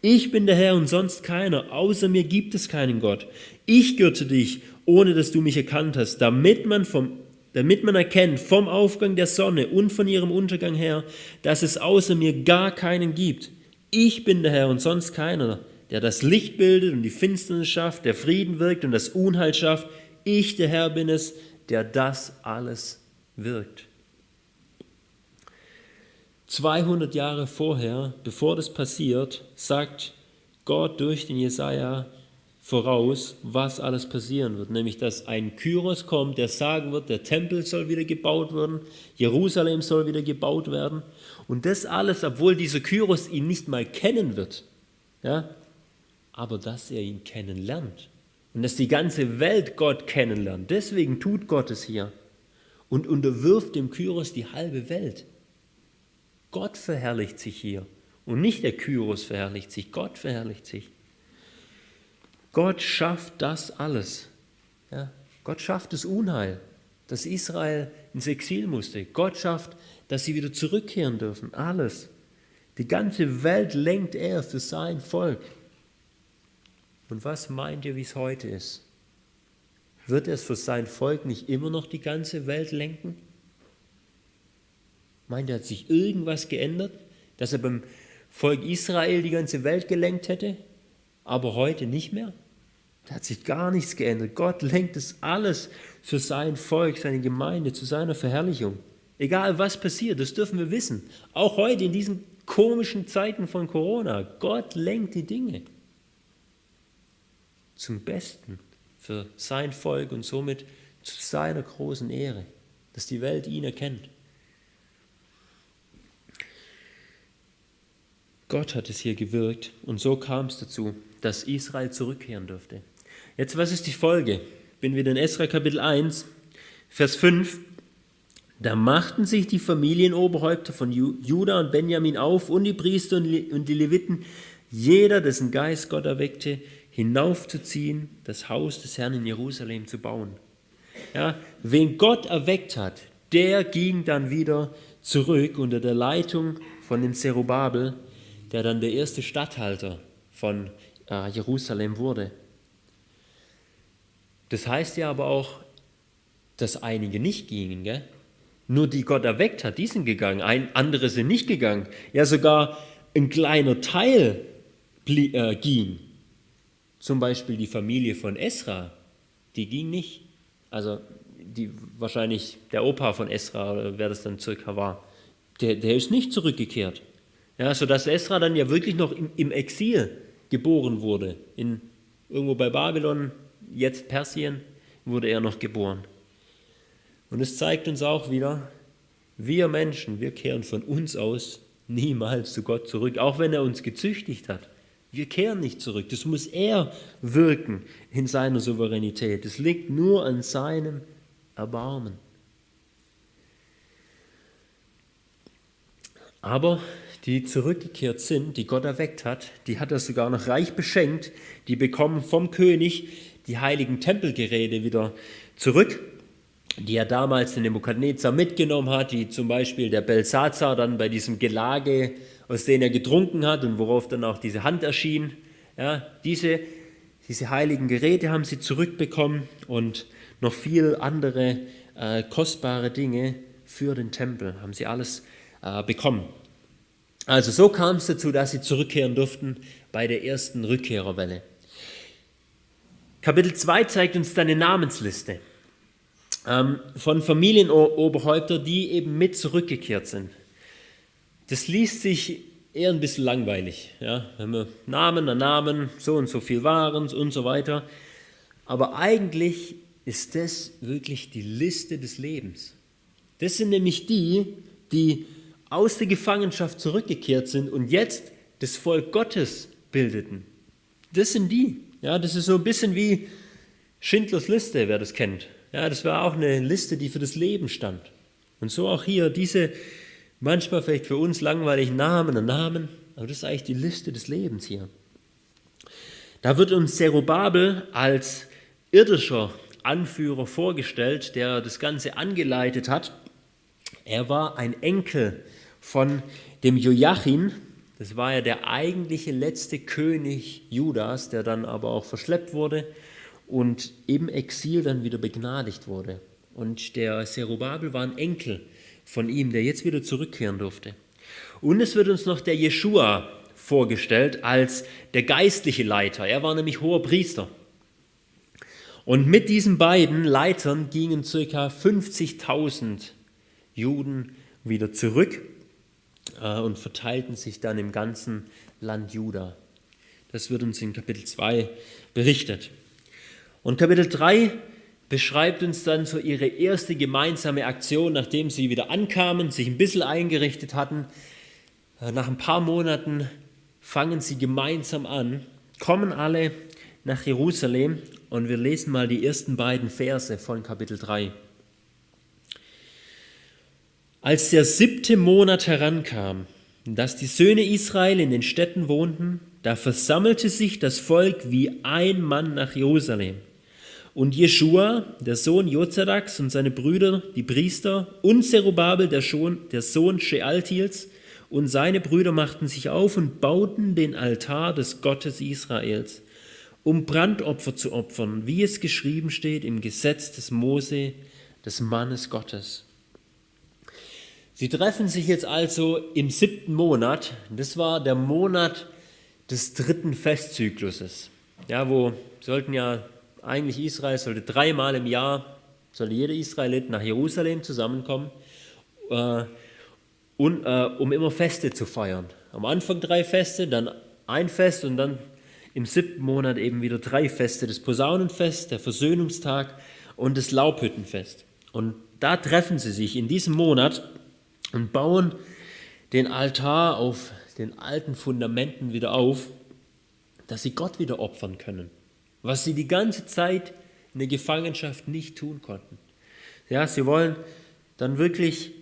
Ich bin der Herr und sonst keiner, außer mir gibt es keinen Gott. Ich gürte dich, ohne dass du mich erkannt hast, damit man, vom, damit man erkennt vom Aufgang der Sonne und von ihrem Untergang her, dass es außer mir gar keinen gibt. Ich bin der Herr und sonst keiner der das Licht bildet und die Finsternis schafft, der Frieden wirkt und das Unheil schafft. Ich, der Herr, bin es, der das alles wirkt. 200 Jahre vorher, bevor das passiert, sagt Gott durch den Jesaja voraus, was alles passieren wird. Nämlich, dass ein Kyros kommt, der sagen wird, der Tempel soll wieder gebaut werden, Jerusalem soll wieder gebaut werden. Und das alles, obwohl dieser Kyros ihn nicht mal kennen wird. Ja, aber dass er ihn kennenlernt und dass die ganze Welt Gott kennenlernt. Deswegen tut Gott es hier und unterwirft dem Kyros die halbe Welt. Gott verherrlicht sich hier und nicht der Kyros verherrlicht sich, Gott verherrlicht sich. Gott schafft das alles. Ja, Gott schafft das Unheil, dass Israel ins Exil musste. Gott schafft, dass sie wieder zurückkehren dürfen. Alles. Die ganze Welt lenkt er für sein Volk. Und was meint ihr, wie es heute ist? Wird es für sein Volk nicht immer noch die ganze Welt lenken? Meint er, hat sich irgendwas geändert, dass er beim Volk Israel die ganze Welt gelenkt hätte, aber heute nicht mehr? Da hat sich gar nichts geändert. Gott lenkt es alles für sein Volk, seine Gemeinde, zu seiner Verherrlichung. Egal was passiert, das dürfen wir wissen. Auch heute in diesen komischen Zeiten von Corona. Gott lenkt die Dinge zum Besten für sein Volk und somit zu seiner großen Ehre, dass die Welt ihn erkennt. Gott hat es hier gewirkt und so kam es dazu, dass Israel zurückkehren durfte. Jetzt, was ist die Folge? Bin wieder in Esra Kapitel 1, Vers 5. Da machten sich die Familienoberhäupter von Juda und Benjamin auf und die Priester und die Leviten, jeder, dessen Geist Gott erweckte, hinaufzuziehen, das Haus des Herrn in Jerusalem zu bauen. Ja, wen Gott erweckt hat, der ging dann wieder zurück unter der Leitung von dem Zerubabel, der dann der erste Statthalter von äh, Jerusalem wurde. Das heißt ja aber auch, dass einige nicht gingen. Gell? Nur die Gott erweckt hat, die sind gegangen. Ein, andere sind nicht gegangen. Ja, sogar ein kleiner Teil äh, ging. Zum Beispiel die Familie von Esra, die ging nicht. Also die, wahrscheinlich der Opa von Esra, oder wer das dann circa war, der, der ist nicht zurückgekehrt. Ja, sodass Esra dann ja wirklich noch im, im Exil geboren wurde. In, irgendwo bei Babylon, jetzt Persien, wurde er noch geboren. Und es zeigt uns auch wieder, wir Menschen, wir kehren von uns aus niemals zu Gott zurück, auch wenn er uns gezüchtigt hat. Wir kehren nicht zurück. Das muss er wirken in seiner Souveränität. Es liegt nur an seinem Erbarmen. Aber die zurückgekehrt sind, die Gott erweckt hat, die hat er sogar noch reich beschenkt. Die bekommen vom König die heiligen Tempelgeräte wieder zurück, die er damals den Nebukadnezar mitgenommen hat, die zum Beispiel der Belsazar dann bei diesem Gelage, aus dem er getrunken hat und worauf dann auch diese Hand erschien. Ja, diese, diese heiligen Geräte haben sie zurückbekommen und noch viel andere äh, kostbare Dinge für den Tempel haben sie alles äh, bekommen. Also so kam es dazu, dass sie zurückkehren durften bei der ersten Rückkehrerwelle. Kapitel 2 zeigt uns dann eine Namensliste ähm, von Familienoberhäuptern, die eben mit zurückgekehrt sind. Das liest sich eher ein bisschen langweilig. Ja? Wenn wir Namen an Namen, so und so viel waren und so weiter. Aber eigentlich ist das wirklich die Liste des Lebens. Das sind nämlich die, die aus der Gefangenschaft zurückgekehrt sind und jetzt das Volk Gottes bildeten. Das sind die. Ja, das ist so ein bisschen wie Schindlers Liste, wer das kennt. Ja, das war auch eine Liste, die für das Leben stand. Und so auch hier diese manchmal vielleicht für uns langweiligen Namen und Namen, aber das ist eigentlich die Liste des Lebens hier. Da wird uns Zerubabel als irdischer Anführer vorgestellt, der das Ganze angeleitet hat. Er war ein Enkel von dem Joachim, das war ja der eigentliche letzte König Judas, der dann aber auch verschleppt wurde und im Exil dann wieder begnadigt wurde. Und der Zerubabel war ein Enkel von ihm, der jetzt wieder zurückkehren durfte. Und es wird uns noch der Jeschua vorgestellt als der geistliche Leiter. Er war nämlich hoher Priester. Und mit diesen beiden Leitern gingen ca. 50.000 Juden wieder zurück äh, und verteilten sich dann im ganzen Land Juda. Das wird uns in Kapitel 2 berichtet. Und Kapitel 3 beschreibt uns dann so ihre erste gemeinsame Aktion, nachdem sie wieder ankamen, sich ein bisschen eingerichtet hatten. Äh, nach ein paar Monaten fangen sie gemeinsam an, kommen alle nach Jerusalem und wir lesen mal die ersten beiden Verse von Kapitel 3. Als der siebte Monat herankam, dass die Söhne Israel in den Städten wohnten, da versammelte sich das Volk wie ein Mann nach Jerusalem. Und Jeschua, der Sohn Jozadaks und seine Brüder, die Priester, und Zerubabel, der, Sohn Shealtiels, und seine Brüder machten sich auf und bauten den Altar des Gottes Israels, um Brandopfer zu opfern, wie es geschrieben steht im Gesetz des Mose, des Mannes Gottes. Sie treffen sich jetzt also im siebten Monat. Das war der Monat des dritten Festzykluses. Ja, wo sollten ja eigentlich Israel sollte dreimal im Jahr, sollte jeder Israelit nach Jerusalem zusammenkommen, äh, und, äh, um immer Feste zu feiern. Am Anfang drei Feste, dann ein Fest und dann im siebten Monat eben wieder drei Feste, das Posaunenfest, der Versöhnungstag und das Laubhüttenfest. Und da treffen sie sich in diesem Monat und bauen den Altar auf den alten Fundamenten wieder auf, dass sie Gott wieder opfern können, was sie die ganze Zeit in der Gefangenschaft nicht tun konnten. Ja, sie wollen dann wirklich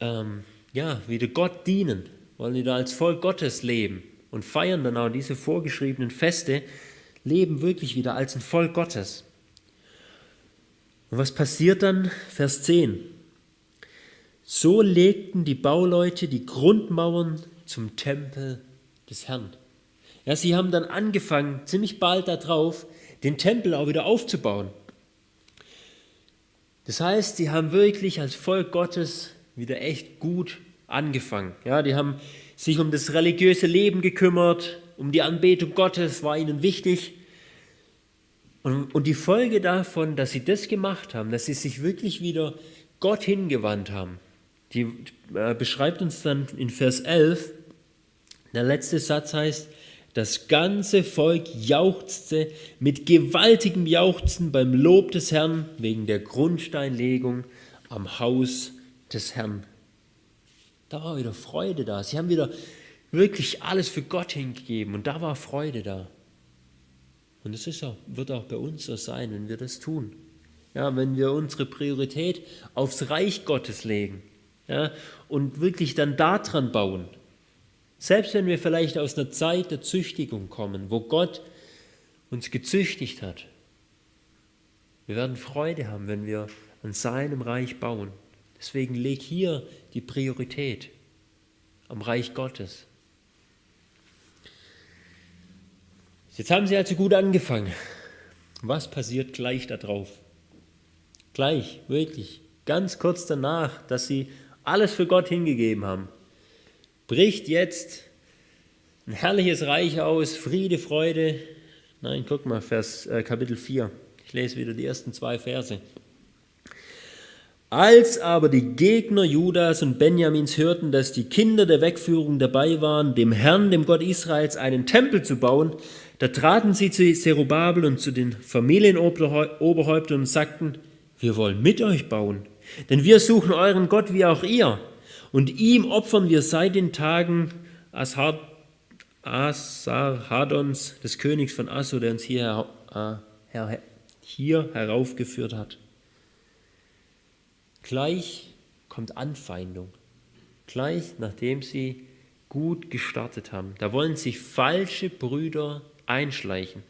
ähm, ja, wieder Gott dienen, wollen wieder als Volk Gottes leben und feiern dann auch diese vorgeschriebenen Feste, leben wirklich wieder als ein Volk Gottes. Und was passiert dann? Vers 10. So legten die Bauleute die Grundmauern zum Tempel des Herrn. Ja, sie haben dann angefangen, ziemlich bald darauf, den Tempel auch wieder aufzubauen. Das heißt, sie haben wirklich als Volk Gottes wieder echt gut angefangen. Ja, die haben sich um das religiöse Leben gekümmert, um die Anbetung Gottes war ihnen wichtig. Und, und die Folge davon, dass sie das gemacht haben, dass sie sich wirklich wieder Gott hingewandt haben, die äh, beschreibt uns dann in Vers 11, der letzte Satz heißt, das ganze Volk jauchzte mit gewaltigem Jauchzen beim Lob des Herrn wegen der Grundsteinlegung am Haus des Herrn. Da war wieder Freude da. Sie haben wieder wirklich alles für Gott hingegeben und da war Freude da. Und es wird auch bei uns so sein, wenn wir das tun. Ja, wenn wir unsere Priorität aufs Reich Gottes legen ja, und wirklich dann daran bauen. Selbst wenn wir vielleicht aus einer Zeit der Züchtigung kommen, wo Gott uns gezüchtigt hat, wir werden Freude haben, wenn wir an seinem Reich bauen. Deswegen leg hier die Priorität am Reich Gottes. Jetzt haben sie also gut angefangen. Was passiert gleich darauf? Gleich, wirklich, ganz kurz danach, dass sie alles für Gott hingegeben haben bricht jetzt ein herrliches Reich aus, Friede, Freude. Nein, guck mal, Vers, äh, Kapitel 4. Ich lese wieder die ersten zwei Verse. Als aber die Gegner Judas und Benjamins hörten, dass die Kinder der Wegführung dabei waren, dem Herrn, dem Gott Israels, einen Tempel zu bauen, da traten sie zu Zerubabel und zu den Familienoberhäuptern und sagten, wir wollen mit euch bauen, denn wir suchen euren Gott wie auch ihr. Und ihm opfern wir seit den Tagen Asarhadons, des Königs von Assur, der uns hier, äh, hier heraufgeführt hat. Gleich kommt Anfeindung. Gleich nachdem sie gut gestartet haben. Da wollen sich falsche Brüder einschleichen.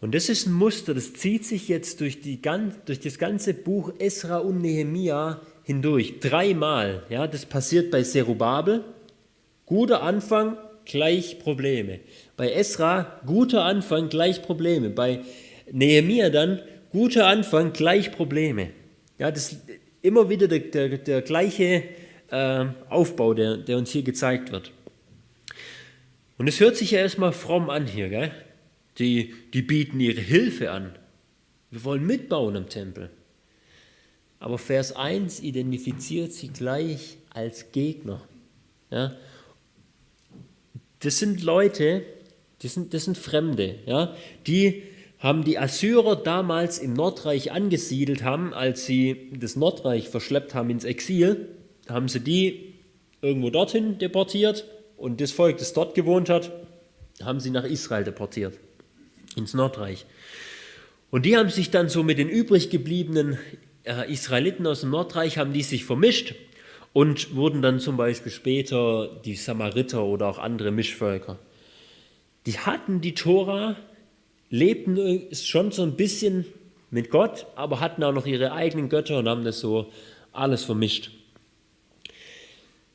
Und das ist ein Muster, das zieht sich jetzt durch, die, durch das ganze Buch Esra und Nehemia hindurch, dreimal. Ja, das passiert bei Zerubabel, guter Anfang, gleich Probleme. Bei Esra, guter Anfang, gleich Probleme. Bei Nehemiah dann, guter Anfang, gleich Probleme. Ja, das immer wieder der, der, der gleiche äh, Aufbau, der, der uns hier gezeigt wird. Und es hört sich ja erstmal fromm an hier, gell? Die, die bieten ihre Hilfe an. Wir wollen mitbauen am Tempel. Aber Vers 1 identifiziert sie gleich als Gegner. Ja? Das sind Leute, das sind, das sind Fremde, ja? die haben die Assyrer damals im Nordreich angesiedelt haben, als sie das Nordreich verschleppt haben ins Exil, haben sie die irgendwo dorthin deportiert und das Volk, das dort gewohnt hat, haben sie nach Israel deportiert, ins Nordreich. Und die haben sich dann so mit den übrig gebliebenen äh, Israeliten aus dem Nordreich haben die sich vermischt und wurden dann zum Beispiel später die Samariter oder auch andere Mischvölker. Die hatten die Tora, lebten schon so ein bisschen mit Gott, aber hatten auch noch ihre eigenen Götter und haben das so alles vermischt.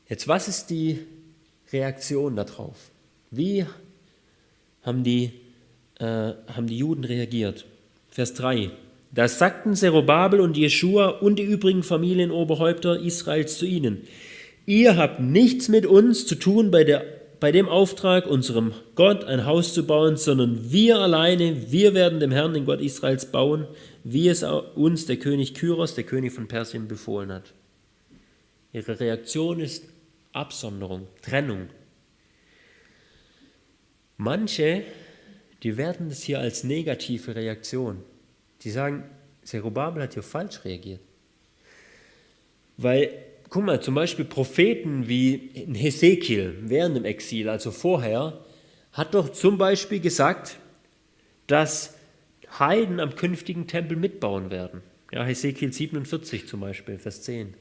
Jetzt, was ist die Reaktion darauf? Wie haben die, äh, haben die Juden reagiert? Vers 3. Da sagten Zerubabel und Jeschua und die übrigen Familienoberhäupter Israels zu ihnen, ihr habt nichts mit uns zu tun bei, der, bei dem Auftrag, unserem Gott ein Haus zu bauen, sondern wir alleine, wir werden dem Herrn, den Gott Israels, bauen, wie es uns der König Kyros, der König von Persien, befohlen hat. Ihre Reaktion ist Absonderung, Trennung. Manche, die werden das hier als negative Reaktion die sagen, Zerubabel hat hier falsch reagiert. Weil, guck mal, zum Beispiel Propheten wie Hesekiel während dem Exil, also vorher, hat doch zum Beispiel gesagt, dass Heiden am künftigen Tempel mitbauen werden. Ja, Hesekiel 47 zum Beispiel, Vers 10.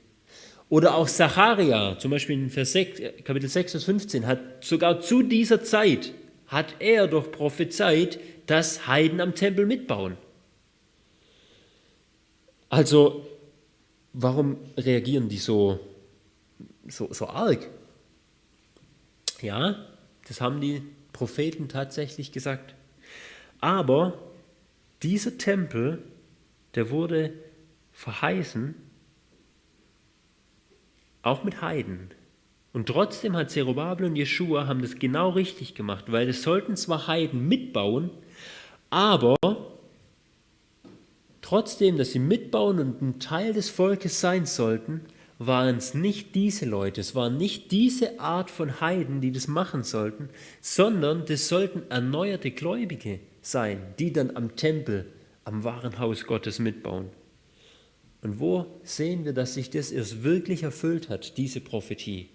Oder auch Zacharia, zum Beispiel in Vers 6, Kapitel 6, Vers 15, hat sogar zu dieser Zeit, hat er doch prophezeit, dass Heiden am Tempel mitbauen. Also, warum reagieren die so, so, so arg? Ja, das haben die Propheten tatsächlich gesagt. Aber dieser Tempel, der wurde verheißen, auch mit Heiden. Und trotzdem hat Zerubabel und Jeschua haben das genau richtig gemacht, weil es sollten zwar Heiden mitbauen, aber trotzdem, dass sie mitbauen und ein Teil des Volkes sein sollten, waren es nicht diese Leute, es waren nicht diese Art von Heiden, die das machen sollten, sondern das sollten erneuerte Gläubige sein, die dann am Tempel, am wahren Haus Gottes mitbauen. Und wo sehen wir, dass sich das erst wirklich erfüllt hat, diese Prophetie?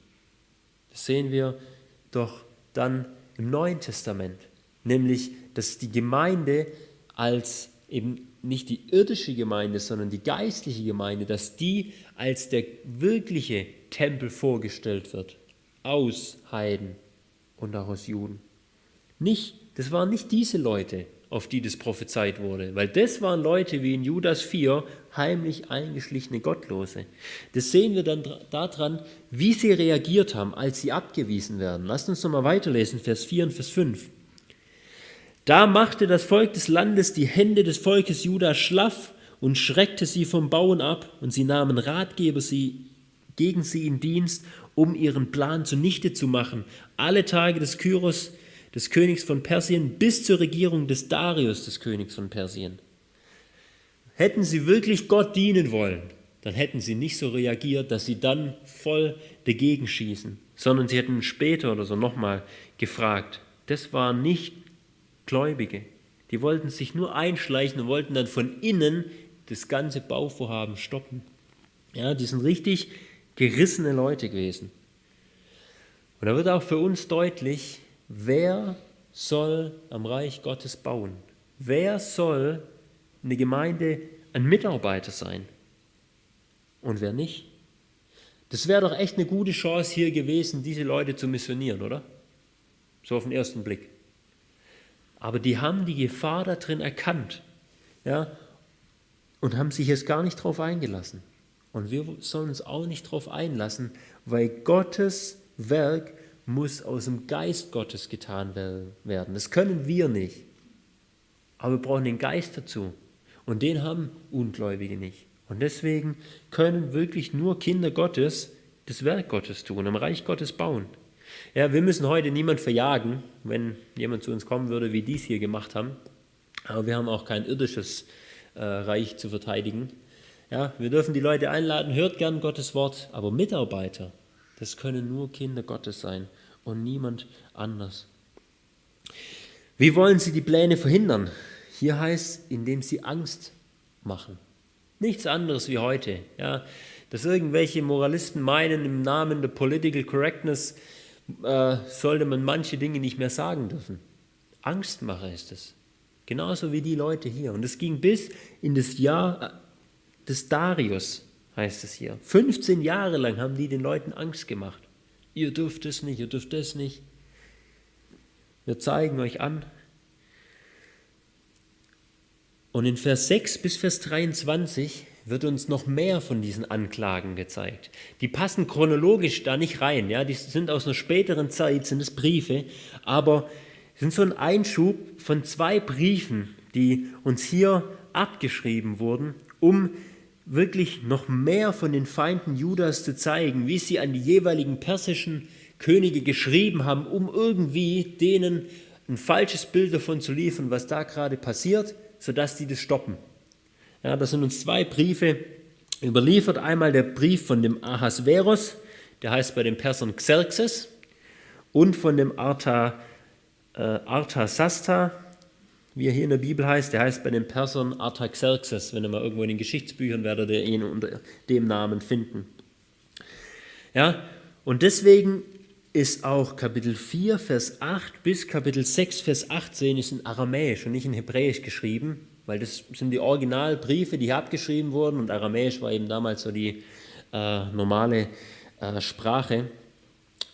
Das sehen wir doch dann im Neuen Testament, nämlich, dass die Gemeinde als eben nicht die irdische Gemeinde, sondern die geistliche Gemeinde, dass die als der wirkliche Tempel vorgestellt wird, aus Heiden und auch aus Juden. Nicht, das waren nicht diese Leute, auf die das prophezeit wurde, weil das waren Leute wie in Judas 4, heimlich eingeschlichene Gottlose. Das sehen wir dann daran, wie sie reagiert haben, als sie abgewiesen werden. Lasst uns nochmal weiterlesen, Vers 4 und Vers 5. Da machte das Volk des Landes die Hände des Volkes Juda schlaff und schreckte sie vom Bauen ab, und sie nahmen Ratgeber sie, gegen sie in Dienst, um ihren Plan zunichte zu machen, alle Tage des Kyros, des Königs von Persien, bis zur Regierung des Darius, des Königs von Persien. Hätten sie wirklich Gott dienen wollen, dann hätten sie nicht so reagiert, dass sie dann voll dagegen schießen, sondern sie hätten später oder so nochmal gefragt. Das war nicht Gläubige. Die wollten sich nur einschleichen und wollten dann von innen das ganze Bauvorhaben stoppen. Ja, die sind richtig gerissene Leute gewesen. Und da wird auch für uns deutlich, wer soll am Reich Gottes bauen? Wer soll in der Gemeinde ein Mitarbeiter sein? Und wer nicht? Das wäre doch echt eine gute Chance hier gewesen, diese Leute zu missionieren, oder? So auf den ersten Blick. Aber die haben die Gefahr da drin erkannt ja, und haben sich jetzt gar nicht darauf eingelassen. Und wir sollen uns auch nicht darauf einlassen, weil Gottes Werk muss aus dem Geist Gottes getan werden. Das können wir nicht. Aber wir brauchen den Geist dazu. Und den haben Ungläubige nicht. Und deswegen können wirklich nur Kinder Gottes das Werk Gottes tun, am Reich Gottes bauen. Ja, wir müssen heute niemand verjagen, wenn jemand zu uns kommen würde, wie die es hier gemacht haben. Aber wir haben auch kein irdisches äh, Reich zu verteidigen. Ja, wir dürfen die Leute einladen, hört gern Gottes Wort, aber Mitarbeiter, das können nur Kinder Gottes sein und niemand anders. Wie wollen sie die Pläne verhindern? Hier heißt, indem sie Angst machen. Nichts anderes wie heute. Ja, dass irgendwelche Moralisten meinen, im Namen der Political Correctness äh, sollte man manche Dinge nicht mehr sagen dürfen. Angstmacher ist es. Genauso wie die Leute hier. Und es ging bis in das Jahr äh, des Darius, heißt es hier. 15 Jahre lang haben die den Leuten Angst gemacht. Ihr dürft es nicht, ihr dürft es nicht. Wir zeigen euch an. Und in Vers 6 bis Vers 23 wird uns noch mehr von diesen Anklagen gezeigt. Die passen chronologisch da nicht rein, ja, die sind aus einer späteren Zeit, sind es Briefe, aber sind so ein Einschub von zwei Briefen, die uns hier abgeschrieben wurden, um wirklich noch mehr von den Feinden Judas zu zeigen, wie sie an die jeweiligen persischen Könige geschrieben haben, um irgendwie denen ein falsches Bild davon zu liefern, was da gerade passiert, sodass die das stoppen. Ja, das sind uns zwei Briefe überliefert. Einmal der Brief von dem Ahasveros, der heißt bei den Persern Xerxes, und von dem Arta, äh, Arthasasta, wie er hier in der Bibel heißt, der heißt bei den Persern Artaxerxes. Wenn ihr mal irgendwo in den Geschichtsbüchern werdet ihr ihn unter dem Namen finden. Ja, und deswegen ist auch Kapitel 4, Vers 8 bis Kapitel 6, Vers 18 ist in Aramäisch und nicht in Hebräisch geschrieben weil das sind die Originalbriefe, die hier abgeschrieben wurden und Aramäisch war eben damals so die äh, normale äh, Sprache,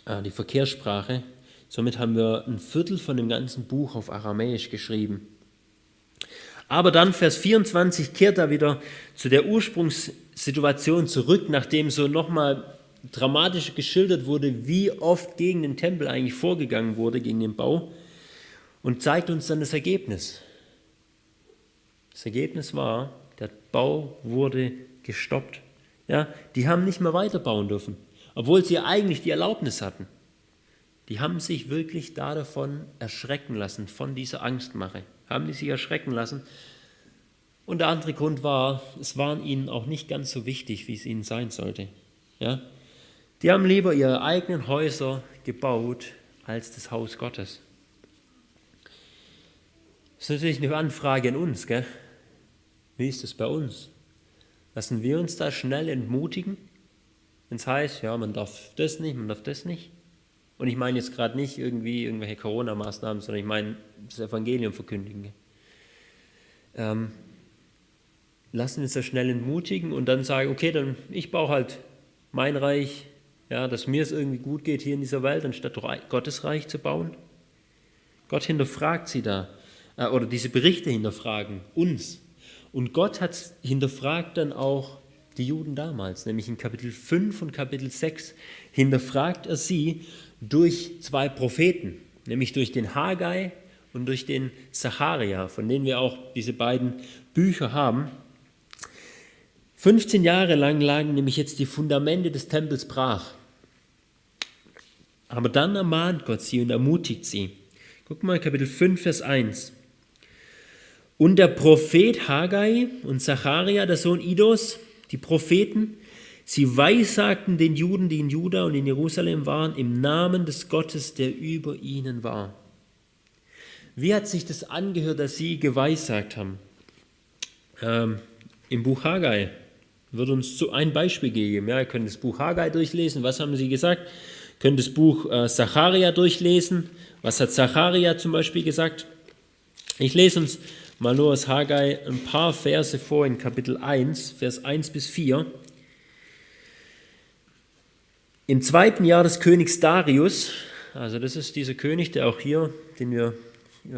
äh, die Verkehrssprache. Somit haben wir ein Viertel von dem ganzen Buch auf Aramäisch geschrieben. Aber dann Vers 24 kehrt er wieder zu der Ursprungssituation zurück, nachdem so nochmal dramatisch geschildert wurde, wie oft gegen den Tempel eigentlich vorgegangen wurde, gegen den Bau, und zeigt uns dann das Ergebnis. Das Ergebnis war, der Bau wurde gestoppt. Ja, die haben nicht mehr weiterbauen dürfen, obwohl sie eigentlich die Erlaubnis hatten. Die haben sich wirklich da davon erschrecken lassen, von dieser Angstmache haben die sich erschrecken lassen. Und der andere Grund war, es war ihnen auch nicht ganz so wichtig, wie es ihnen sein sollte. Ja? Die haben lieber ihre eigenen Häuser gebaut als das Haus Gottes. Das ist natürlich eine Anfrage an uns. Gell? Wie ist es bei uns? Lassen wir uns da schnell entmutigen, wenn es heißt, ja, man darf das nicht, man darf das nicht? Und ich meine jetzt gerade nicht irgendwie irgendwelche Corona-Maßnahmen, sondern ich meine das Evangelium verkündigen. Ähm, lassen uns da schnell entmutigen und dann sagen, okay, dann ich baue halt mein Reich, ja, dass mir es irgendwie gut geht hier in dieser Welt, anstatt Gottes Reich zu bauen. Gott hinterfragt sie da, äh, oder diese Berichte hinterfragen uns. Und Gott hat hinterfragt dann auch die Juden damals, nämlich in Kapitel 5 und Kapitel 6 hinterfragt er sie durch zwei Propheten, nämlich durch den Haggai und durch den Zacharia, von denen wir auch diese beiden Bücher haben. 15 Jahre lang lagen nämlich jetzt die Fundamente des Tempels brach. Aber dann ermahnt Gott sie und ermutigt sie. Guck mal, Kapitel 5, Vers 1. Und der Prophet Haggai und Zacharia, der Sohn Idos, die Propheten, Sie weissagten den Juden, die in Juda und in Jerusalem waren, im Namen des Gottes, der über ihnen war. Wie hat sich das angehört, dass sie geweissagt haben? Ähm, Im Buch Haggai wird uns so ein Beispiel gegeben. Ja, ihr könnt das Buch Haggai durchlesen. Was haben sie gesagt? Ihr könnt das Buch äh, Zacharia durchlesen. Was hat Zacharia zum Beispiel gesagt? Ich lese uns mal nur aus Haggai ein paar Verse vor in Kapitel 1, Vers 1 bis 4. Im zweiten Jahr des Königs Darius, also das ist dieser König, der auch hier, den wir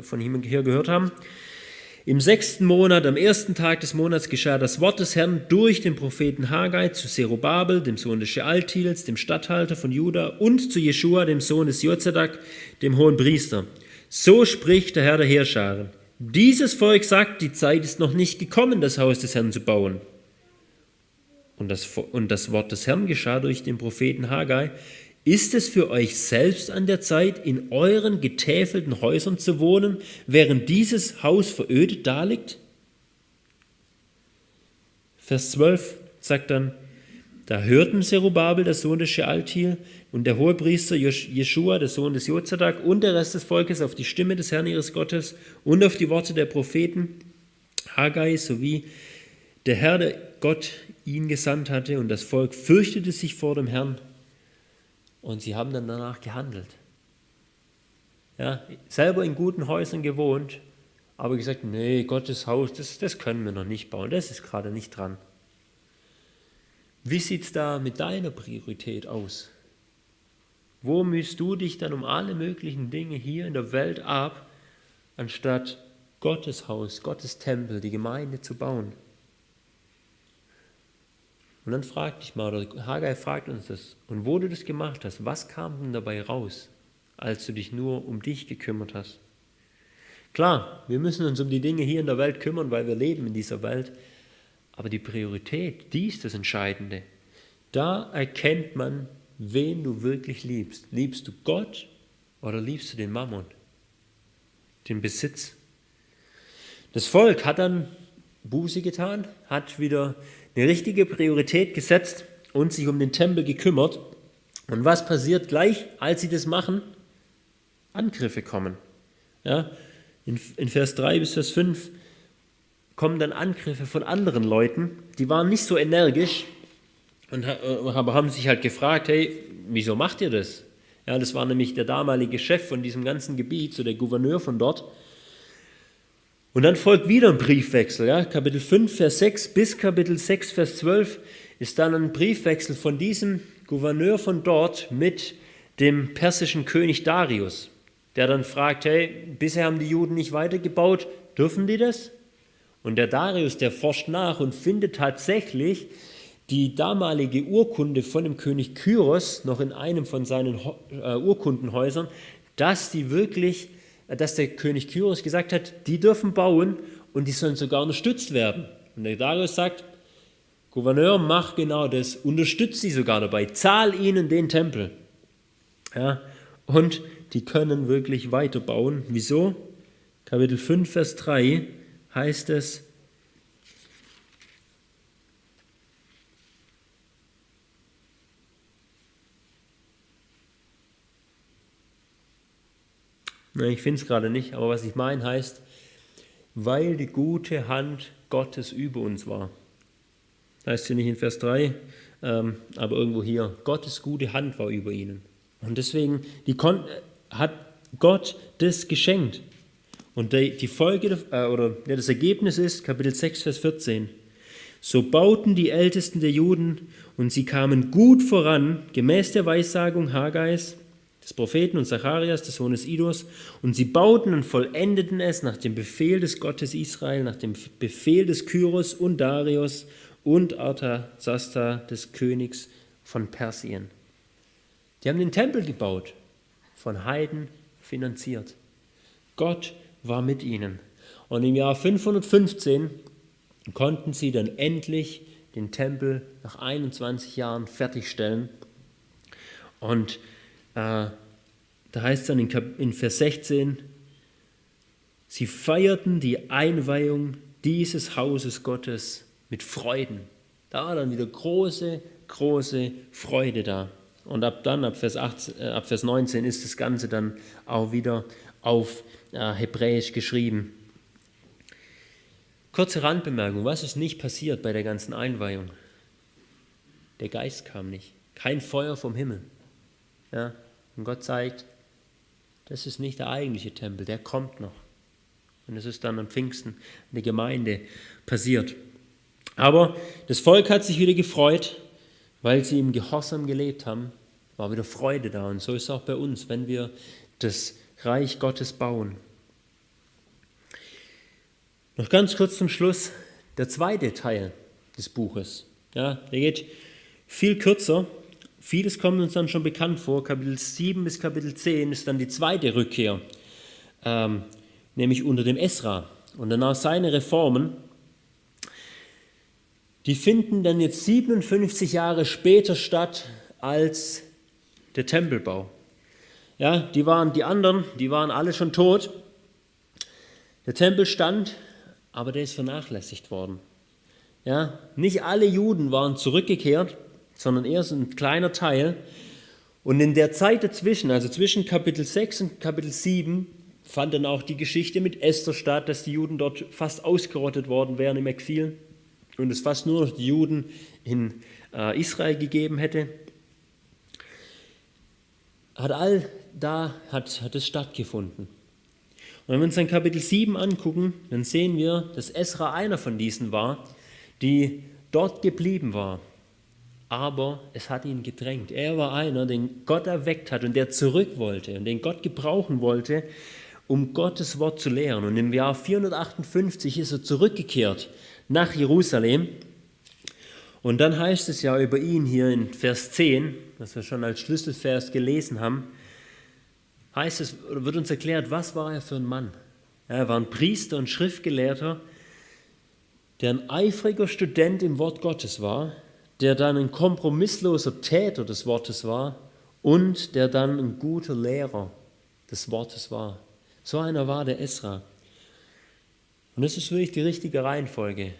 von ihm hier gehört haben, im sechsten Monat, am ersten Tag des Monats geschah das Wort des Herrn durch den Propheten Haggai zu Zerubabel, dem Sohn des Shealtils, dem Statthalter von Juda, und zu Jeschua, dem Sohn des Jozadak, dem hohen Priester. So spricht der Herr der Heerscharen. Dieses Volk sagt, die Zeit ist noch nicht gekommen, das Haus des Herrn zu bauen. Und das, und das Wort des Herrn geschah durch den Propheten Haggai. Ist es für euch selbst an der Zeit, in euren getäfelten Häusern zu wohnen, während dieses Haus verödet daliegt? Vers 12 sagt dann, da hörten Zerubabel, der Sohn des Shealtiel, und der Hohepriester Jeschua, der Sohn des Jozadak, und der Rest des Volkes auf die Stimme des Herrn ihres Gottes und auf die Worte der Propheten Haggai sowie der Herr, der Gott ihn gesandt hatte und das Volk fürchtete sich vor dem Herrn und sie haben dann danach gehandelt. Ja, selber in guten Häusern gewohnt, aber gesagt, nee, Gottes Haus, das, das können wir noch nicht bauen, das ist gerade nicht dran. Wie sieht es da mit deiner Priorität aus? Wo müsst du dich dann um alle möglichen Dinge hier in der Welt ab, anstatt Gottes Haus, Gottes Tempel, die Gemeinde zu bauen? Und dann frag dich mal, oder Haggai fragt uns das, und wo du das gemacht hast, was kam denn dabei raus, als du dich nur um dich gekümmert hast? Klar, wir müssen uns um die Dinge hier in der Welt kümmern, weil wir leben in dieser Welt, aber die Priorität, die ist das Entscheidende. Da erkennt man, wen du wirklich liebst. Liebst du Gott oder liebst du den Mammon, den Besitz? Das Volk hat dann Buße getan, hat wieder eine richtige Priorität gesetzt und sich um den Tempel gekümmert. Und was passiert gleich, als sie das machen? Angriffe kommen. Ja, in, in Vers 3 bis Vers 5 kommen dann Angriffe von anderen Leuten, die waren nicht so energisch, und aber haben sich halt gefragt, hey, wieso macht ihr das? Ja, das war nämlich der damalige Chef von diesem ganzen Gebiet, so der Gouverneur von dort. Und dann folgt wieder ein Briefwechsel. Ja? Kapitel 5, Vers 6 bis Kapitel 6, Vers 12 ist dann ein Briefwechsel von diesem Gouverneur von dort mit dem persischen König Darius, der dann fragt, hey, bisher haben die Juden nicht weitergebaut, dürfen die das? Und der Darius, der forscht nach und findet tatsächlich die damalige Urkunde von dem König Kyros noch in einem von seinen äh, Urkundenhäusern, dass die wirklich, dass der König Kyros gesagt hat, die dürfen bauen und die sollen sogar unterstützt werden. Und der Darius sagt, Gouverneur, mach genau das, unterstützt sie sogar dabei, zahl ihnen den Tempel. Ja, und die können wirklich weiterbauen. Wieso? Kapitel 5, Vers 3 heißt es, Ich finde es gerade nicht, aber was ich meine heißt, weil die gute Hand Gottes über uns war. Heißt hier nicht in Vers 3, ähm, aber irgendwo hier. Gottes gute Hand war über ihnen. Und deswegen die hat Gott das geschenkt. Und die, Folge äh, oder ja, das Ergebnis ist Kapitel 6, Vers 14. So bauten die Ältesten der Juden und sie kamen gut voran, gemäß der Weissagung Hagais, des Propheten und Zacharias, des Sohnes Idos, und sie bauten und vollendeten es nach dem Befehl des Gottes Israel, nach dem Befehl des Kyros und Darius und Arthasasta, des Königs von Persien. Die haben den Tempel gebaut, von Heiden finanziert. Gott war mit ihnen. Und im Jahr 515 konnten sie dann endlich den Tempel nach 21 Jahren fertigstellen. Und da heißt es dann in, in Vers 16, sie feierten die Einweihung dieses Hauses Gottes mit Freuden. Da war dann wieder große, große Freude da. Und ab dann, ab Vers, 18, äh, ab Vers 19, ist das Ganze dann auch wieder auf äh, Hebräisch geschrieben. Kurze Randbemerkung, was ist nicht passiert bei der ganzen Einweihung? Der Geist kam nicht, kein Feuer vom Himmel. Ja? Und Gott zeigt, das ist nicht der eigentliche Tempel, der kommt noch. Und es ist dann am Pfingsten in der Gemeinde passiert. Aber das Volk hat sich wieder gefreut, weil sie im Gehorsam gelebt haben, war wieder Freude da. Und so ist es auch bei uns, wenn wir das Reich Gottes bauen. Noch ganz kurz zum Schluss der zweite Teil des Buches. Ja, der geht viel kürzer. Vieles kommt uns dann schon bekannt vor. Kapitel 7 bis Kapitel 10 ist dann die zweite Rückkehr, ähm, nämlich unter dem Esra. Und danach seine Reformen. Die finden dann jetzt 57 Jahre später statt als der Tempelbau. Ja, die waren die anderen, die waren alle schon tot. Der Tempel stand, aber der ist vernachlässigt worden. Ja, nicht alle Juden waren zurückgekehrt, sondern erst ein kleiner Teil. Und in der Zeit dazwischen, also zwischen Kapitel 6 und Kapitel 7, fand dann auch die Geschichte mit Esther statt, dass die Juden dort fast ausgerottet worden wären im Exil und es fast nur noch die Juden in äh, Israel gegeben hätte. Hat all da hat, hat es stattgefunden. Und wenn wir uns dann Kapitel 7 angucken, dann sehen wir, dass Esra einer von diesen war, die dort geblieben war. Aber es hat ihn gedrängt. Er war einer, den Gott erweckt hat und der zurück wollte und den Gott gebrauchen wollte, um Gottes Wort zu lehren. Und im Jahr 458 ist er zurückgekehrt nach Jerusalem. Und dann heißt es ja über ihn hier in Vers 10, was wir schon als Schlüsselvers gelesen haben, heißt es, wird uns erklärt, was war er für ein Mann? Er war ein Priester und Schriftgelehrter, der ein eifriger Student im Wort Gottes war, der dann ein kompromissloser Täter des Wortes war und der dann ein guter Lehrer des Wortes war. So einer war der Esra. Und das ist wirklich die richtige Reihenfolge.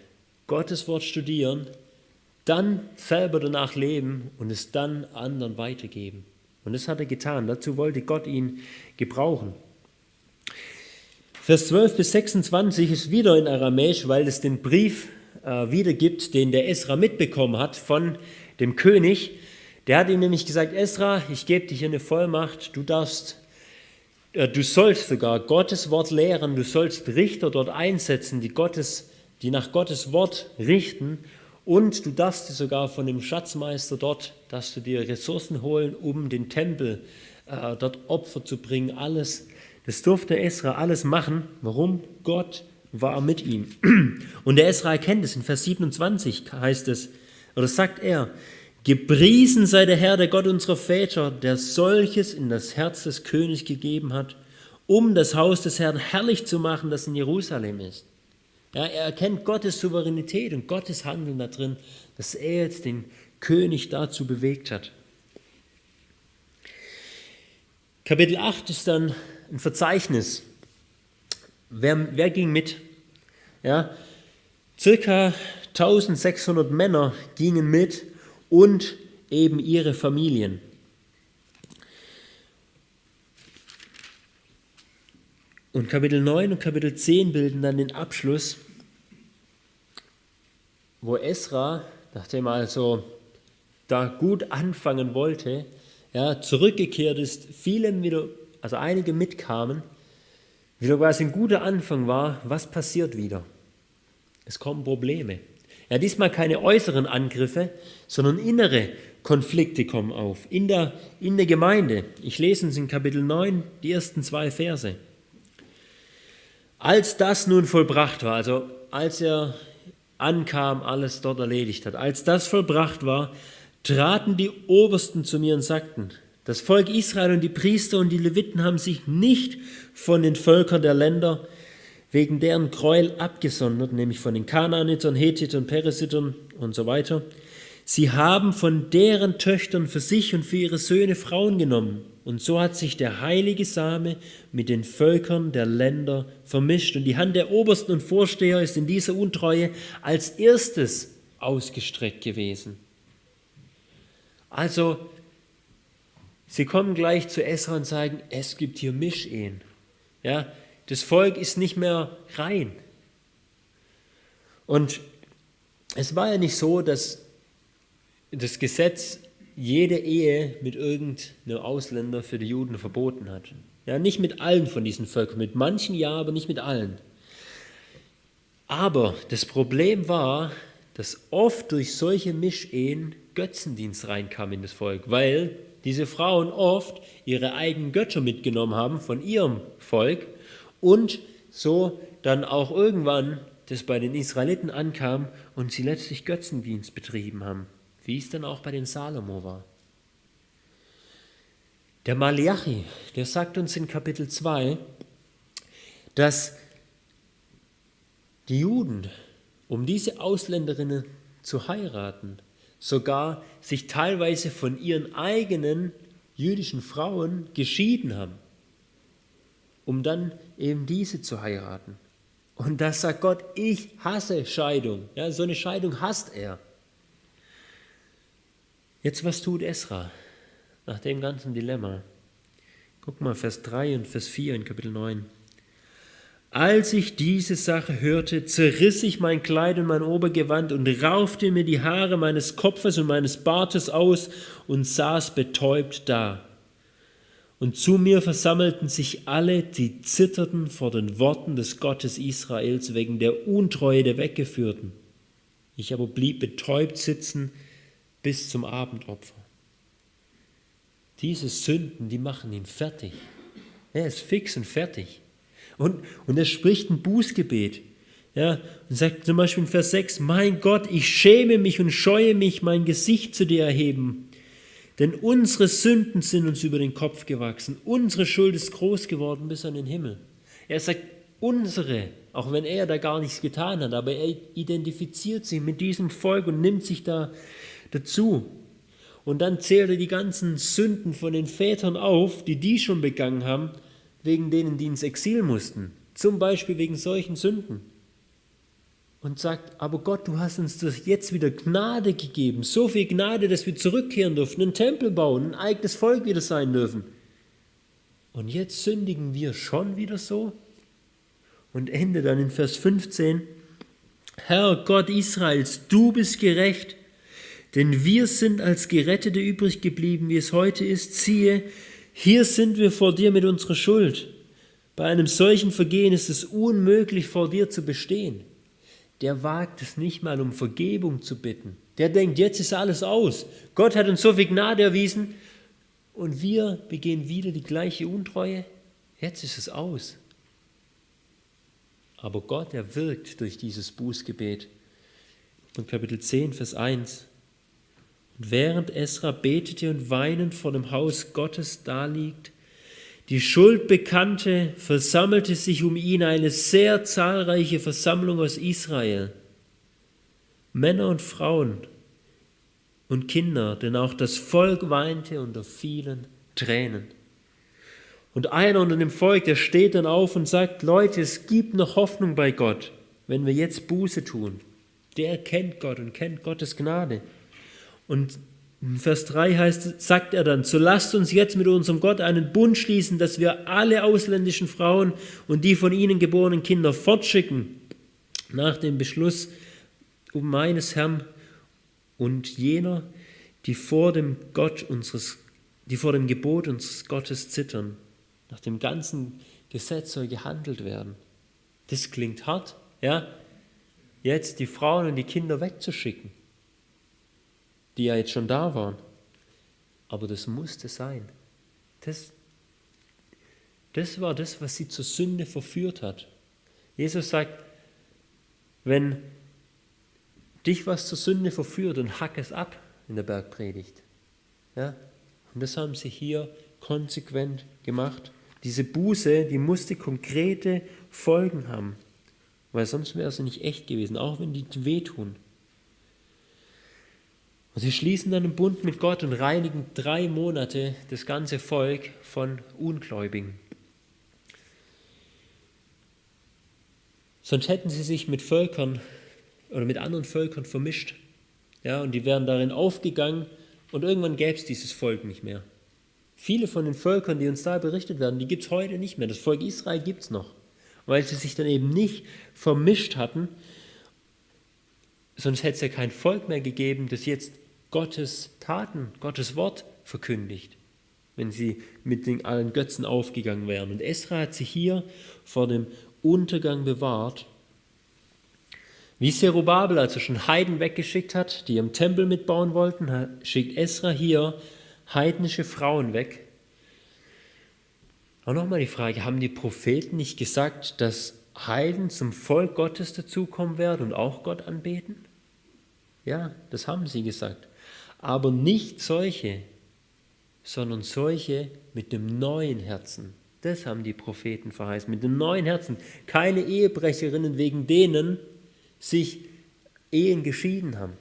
Gottes Wort studieren, dann selber danach leben und es dann anderen weitergeben. Und das hat er getan. Dazu wollte Gott ihn gebrauchen. Vers 12 bis 26 ist wieder in Aramäisch, weil es den Brief wiedergibt, den der Esra mitbekommen hat von dem König. Der hat ihm nämlich gesagt, Esra, ich gebe dir hier eine Vollmacht, du darfst, äh, du sollst sogar Gottes Wort lehren, du sollst Richter dort einsetzen, die, Gottes, die nach Gottes Wort richten und du darfst dir sogar von dem Schatzmeister dort, dass du dir Ressourcen holen, um den Tempel äh, dort Opfer zu bringen. Alles, das durfte Esra alles machen. Warum? Gott war mit ihm. <clears throat> Und der Esra erkennt es, in Vers 27 heißt es, oder sagt er, Gepriesen sei der Herr, der Gott unserer Väter, der solches in das Herz des Königs gegeben hat, um das Haus des Herrn herrlich zu machen, das in Jerusalem ist. Ja, er erkennt Gottes Souveränität und Gottes Handeln da drin, dass er jetzt den König dazu bewegt hat. Kapitel 8 ist dann ein Verzeichnis. Wer, wer ging mit? Ja, circa 1600 Männer gingen mit und eben ihre Familien. Und Kapitel 9 und Kapitel 10 bilden dann den Abschluss, wo Esra, nachdem er also da gut anfangen wollte, ja, zurückgekehrt ist, vielen wieder, also einige mitkamen, wieder quasi ein guter Anfang war, was passiert wieder? Es kommen Probleme. Ja, diesmal keine äußeren Angriffe, sondern innere Konflikte kommen auf in der, in der Gemeinde. Ich lese uns in Kapitel 9 die ersten zwei Verse. Als das nun vollbracht war, also als er ankam, alles dort erledigt hat, als das vollbracht war, traten die Obersten zu mir und sagten, das Volk Israel und die Priester und die Leviten haben sich nicht von den Völkern der Länder wegen deren Gräuel abgesondert, nämlich von den Kanaanitern, Hethitern, Peresitern und so weiter. Sie haben von deren Töchtern für sich und für ihre Söhne Frauen genommen und so hat sich der heilige Same mit den Völkern der Länder vermischt. Und die Hand der Obersten und Vorsteher ist in dieser Untreue als erstes ausgestreckt gewesen. Also, sie kommen gleich zu Esra und sagen, es gibt hier Mischehen. Ja, das Volk ist nicht mehr rein. Und es war ja nicht so, dass das Gesetz jede Ehe mit irgendeinem Ausländer für die Juden verboten hat. Ja, nicht mit allen von diesen Völkern, mit manchen ja, aber nicht mit allen. Aber das Problem war, dass oft durch solche Mischehen Götzendienst reinkam in das Volk, weil diese Frauen oft ihre eigenen Götter mitgenommen haben von ihrem Volk und so dann auch irgendwann das bei den Israeliten ankam und sie letztlich Götzendienst betrieben haben wie es dann auch bei den Salomo war. Der Malachi, der sagt uns in Kapitel 2, dass die Juden, um diese Ausländerinnen zu heiraten, sogar sich teilweise von ihren eigenen jüdischen Frauen geschieden haben, um dann eben diese zu heiraten. Und das sagt Gott, ich hasse Scheidung. Ja, so eine Scheidung hasst er. Jetzt, was tut Esra nach dem ganzen Dilemma? Guck mal, Vers 3 und Vers 4 in Kapitel 9. Als ich diese Sache hörte, zerriss ich mein Kleid und mein Obergewand und raufte mir die Haare meines Kopfes und meines Bartes aus und saß betäubt da. Und zu mir versammelten sich alle, die zitterten vor den Worten des Gottes Israels wegen der Untreue der Weggeführten. Ich aber blieb betäubt sitzen, bis zum Abendopfer. Diese Sünden, die machen ihn fertig. Er ist fix und fertig. Und, und er spricht ein Bußgebet. Ja, und sagt zum Beispiel in Vers 6, mein Gott, ich schäme mich und scheue mich, mein Gesicht zu dir erheben. Denn unsere Sünden sind uns über den Kopf gewachsen. Unsere Schuld ist groß geworden bis an den Himmel. Er sagt, unsere, auch wenn er da gar nichts getan hat, aber er identifiziert sich mit diesem Volk und nimmt sich da dazu. Und dann zählt er die ganzen Sünden von den Vätern auf, die die schon begangen haben, wegen denen die ins Exil mussten. Zum Beispiel wegen solchen Sünden. Und sagt, aber Gott, du hast uns das jetzt wieder Gnade gegeben. So viel Gnade, dass wir zurückkehren dürfen, einen Tempel bauen, ein eigenes Volk wieder sein dürfen. Und jetzt sündigen wir schon wieder so? Und Ende dann in Vers 15. Herr Gott Israels, du bist gerecht denn wir sind als Gerettete übrig geblieben, wie es heute ist. Siehe, hier sind wir vor dir mit unserer Schuld. Bei einem solchen Vergehen ist es unmöglich, vor dir zu bestehen. Der wagt es nicht mal, um Vergebung zu bitten. Der denkt, jetzt ist alles aus. Gott hat uns so viel Gnade erwiesen und wir begehen wieder die gleiche Untreue. Jetzt ist es aus. Aber Gott, er wirkt durch dieses Bußgebet. Und Kapitel 10, Vers 1. Und während Esra betete und weinend vor dem Haus Gottes daliegt, die Schuld bekannte, versammelte sich um ihn eine sehr zahlreiche Versammlung aus Israel. Männer und Frauen und Kinder, denn auch das Volk weinte unter vielen Tränen. Und einer unter dem Volk, der steht dann auf und sagt, Leute, es gibt noch Hoffnung bei Gott, wenn wir jetzt Buße tun. Der kennt Gott und kennt Gottes Gnade. Und in Vers 3 heißt, sagt er dann, so lasst uns jetzt mit unserem Gott einen Bund schließen, dass wir alle ausländischen Frauen und die von ihnen geborenen Kinder fortschicken nach dem Beschluss um meines Herrn und jener, die vor dem Gott unseres, die vor dem Gebot unseres Gottes zittern. Nach dem ganzen Gesetz soll gehandelt werden. Das klingt hart, ja? Jetzt die Frauen und die Kinder wegzuschicken, die ja jetzt schon da waren. Aber das musste sein. Das, das war das, was sie zur Sünde verführt hat. Jesus sagt, wenn dich was zur Sünde verführt, dann hack es ab in der Bergpredigt. Ja? Und das haben sie hier konsequent gemacht. Diese Buße, die musste konkrete Folgen haben, weil sonst wäre sie nicht echt gewesen, auch wenn die wehtun. Und sie schließen dann einen Bund mit Gott und reinigen drei Monate das ganze Volk von Ungläubigen. Sonst hätten sie sich mit Völkern oder mit anderen Völkern vermischt. Ja, und die wären darin aufgegangen und irgendwann gäbe es dieses Volk nicht mehr. Viele von den Völkern, die uns da berichtet werden, die gibt es heute nicht mehr. Das Volk Israel gibt es noch, weil sie sich dann eben nicht vermischt hatten. Sonst hätte es ja kein Volk mehr gegeben, das jetzt Gottes Taten, Gottes Wort verkündigt, wenn sie mit den allen Götzen aufgegangen wären. Und Esra hat sich hier vor dem Untergang bewahrt wie Zerubabel also schon Heiden weggeschickt hat, die im Tempel mitbauen wollten, schickt Esra hier heidnische Frauen weg. Auch nochmal die Frage, haben die Propheten nicht gesagt, dass Heiden zum Volk Gottes dazukommen werden und auch Gott anbeten? Ja, das haben sie gesagt. Aber nicht solche, sondern solche mit dem neuen Herzen. Das haben die Propheten verheißen, mit dem neuen Herzen. Keine Ehebrecherinnen wegen denen, sich Ehen geschieden haben.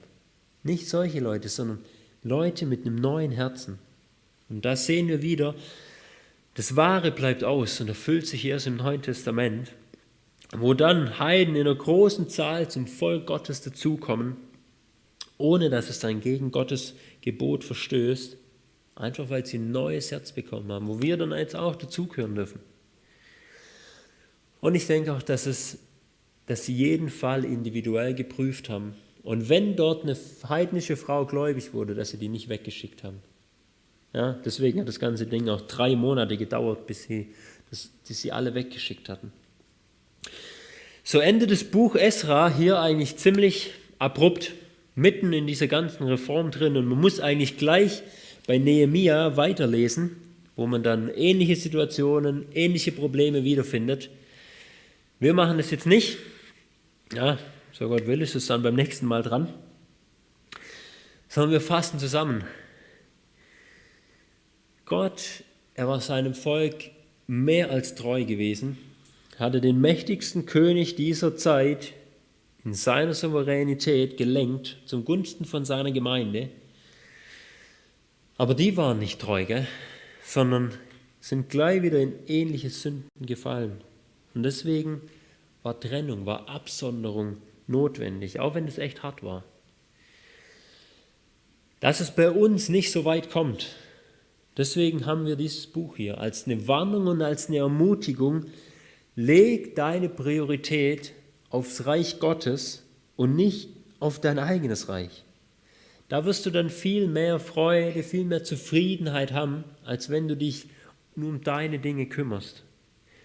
Nicht solche Leute, sondern Leute mit einem neuen Herzen. Und da sehen wir wieder, das Wahre bleibt aus und erfüllt sich erst im Neuen Testament, wo dann Heiden in einer großen Zahl zum Volk Gottes dazukommen, ohne dass es dann gegen Gottes Gebot verstößt, einfach weil sie ein neues Herz bekommen haben, wo wir dann jetzt auch dazugehören dürfen. Und ich denke auch, dass es dass sie jeden Fall individuell geprüft haben. Und wenn dort eine heidnische Frau gläubig wurde, dass sie die nicht weggeschickt haben. Ja, deswegen hat das ganze Ding auch drei Monate gedauert, bis sie, das, bis sie alle weggeschickt hatten. So endet das Buch Esra hier eigentlich ziemlich abrupt, mitten in dieser ganzen Reform drin. Und man muss eigentlich gleich bei Nehemia weiterlesen, wo man dann ähnliche Situationen, ähnliche Probleme wiederfindet. Wir machen das jetzt nicht, ja, so Gott will, ist es dann beim nächsten Mal dran. Sondern wir fassen zusammen. Gott, er war seinem Volk mehr als treu gewesen, hatte den mächtigsten König dieser Zeit in seiner Souveränität gelenkt zum Gunsten von seiner Gemeinde. Aber die waren nicht treu, gell? sondern sind gleich wieder in ähnliche Sünden gefallen. Und deswegen war Trennung, war Absonderung notwendig, auch wenn es echt hart war. Dass es bei uns nicht so weit kommt, deswegen haben wir dieses Buch hier als eine Warnung und als eine Ermutigung. Leg deine Priorität aufs Reich Gottes und nicht auf dein eigenes Reich. Da wirst du dann viel mehr Freude, viel mehr Zufriedenheit haben, als wenn du dich nur um deine Dinge kümmerst.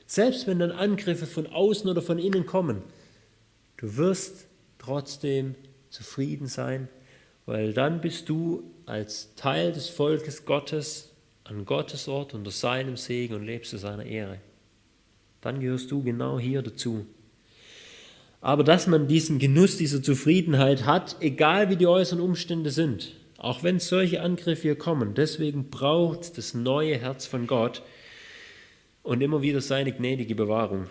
Selbst wenn dann Angriffe von außen oder von innen kommen, du wirst trotzdem zufrieden sein, weil dann bist du als Teil des Volkes Gottes an Gottes Ort unter seinem Segen und lebst zu seiner Ehre. Dann gehörst du genau hier dazu. Aber dass man diesen Genuss dieser Zufriedenheit hat, egal wie die äußeren Umstände sind, auch wenn solche Angriffe hier kommen. Deswegen braucht das neue Herz von Gott und immer wieder seine gnädige Bewahrung,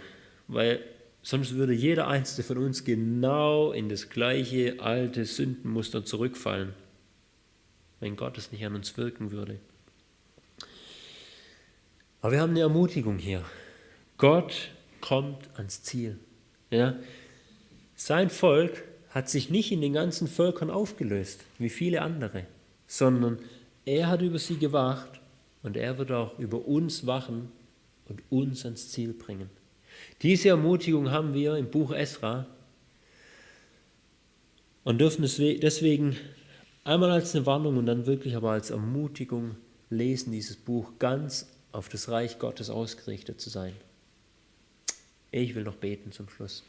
weil sonst würde jeder einzelne von uns genau in das gleiche alte Sündenmuster zurückfallen, wenn Gott es nicht an uns wirken würde. Aber wir haben eine Ermutigung hier. Gott kommt ans Ziel. Ja? Sein Volk hat sich nicht in den ganzen Völkern aufgelöst, wie viele andere, sondern er hat über sie gewacht und er wird auch über uns wachen und uns ans Ziel bringen. Diese Ermutigung haben wir im Buch Esra und dürfen deswegen einmal als eine Warnung und dann wirklich aber als Ermutigung lesen, dieses Buch ganz auf das Reich Gottes ausgerichtet zu sein. Ich will noch beten zum Schluss.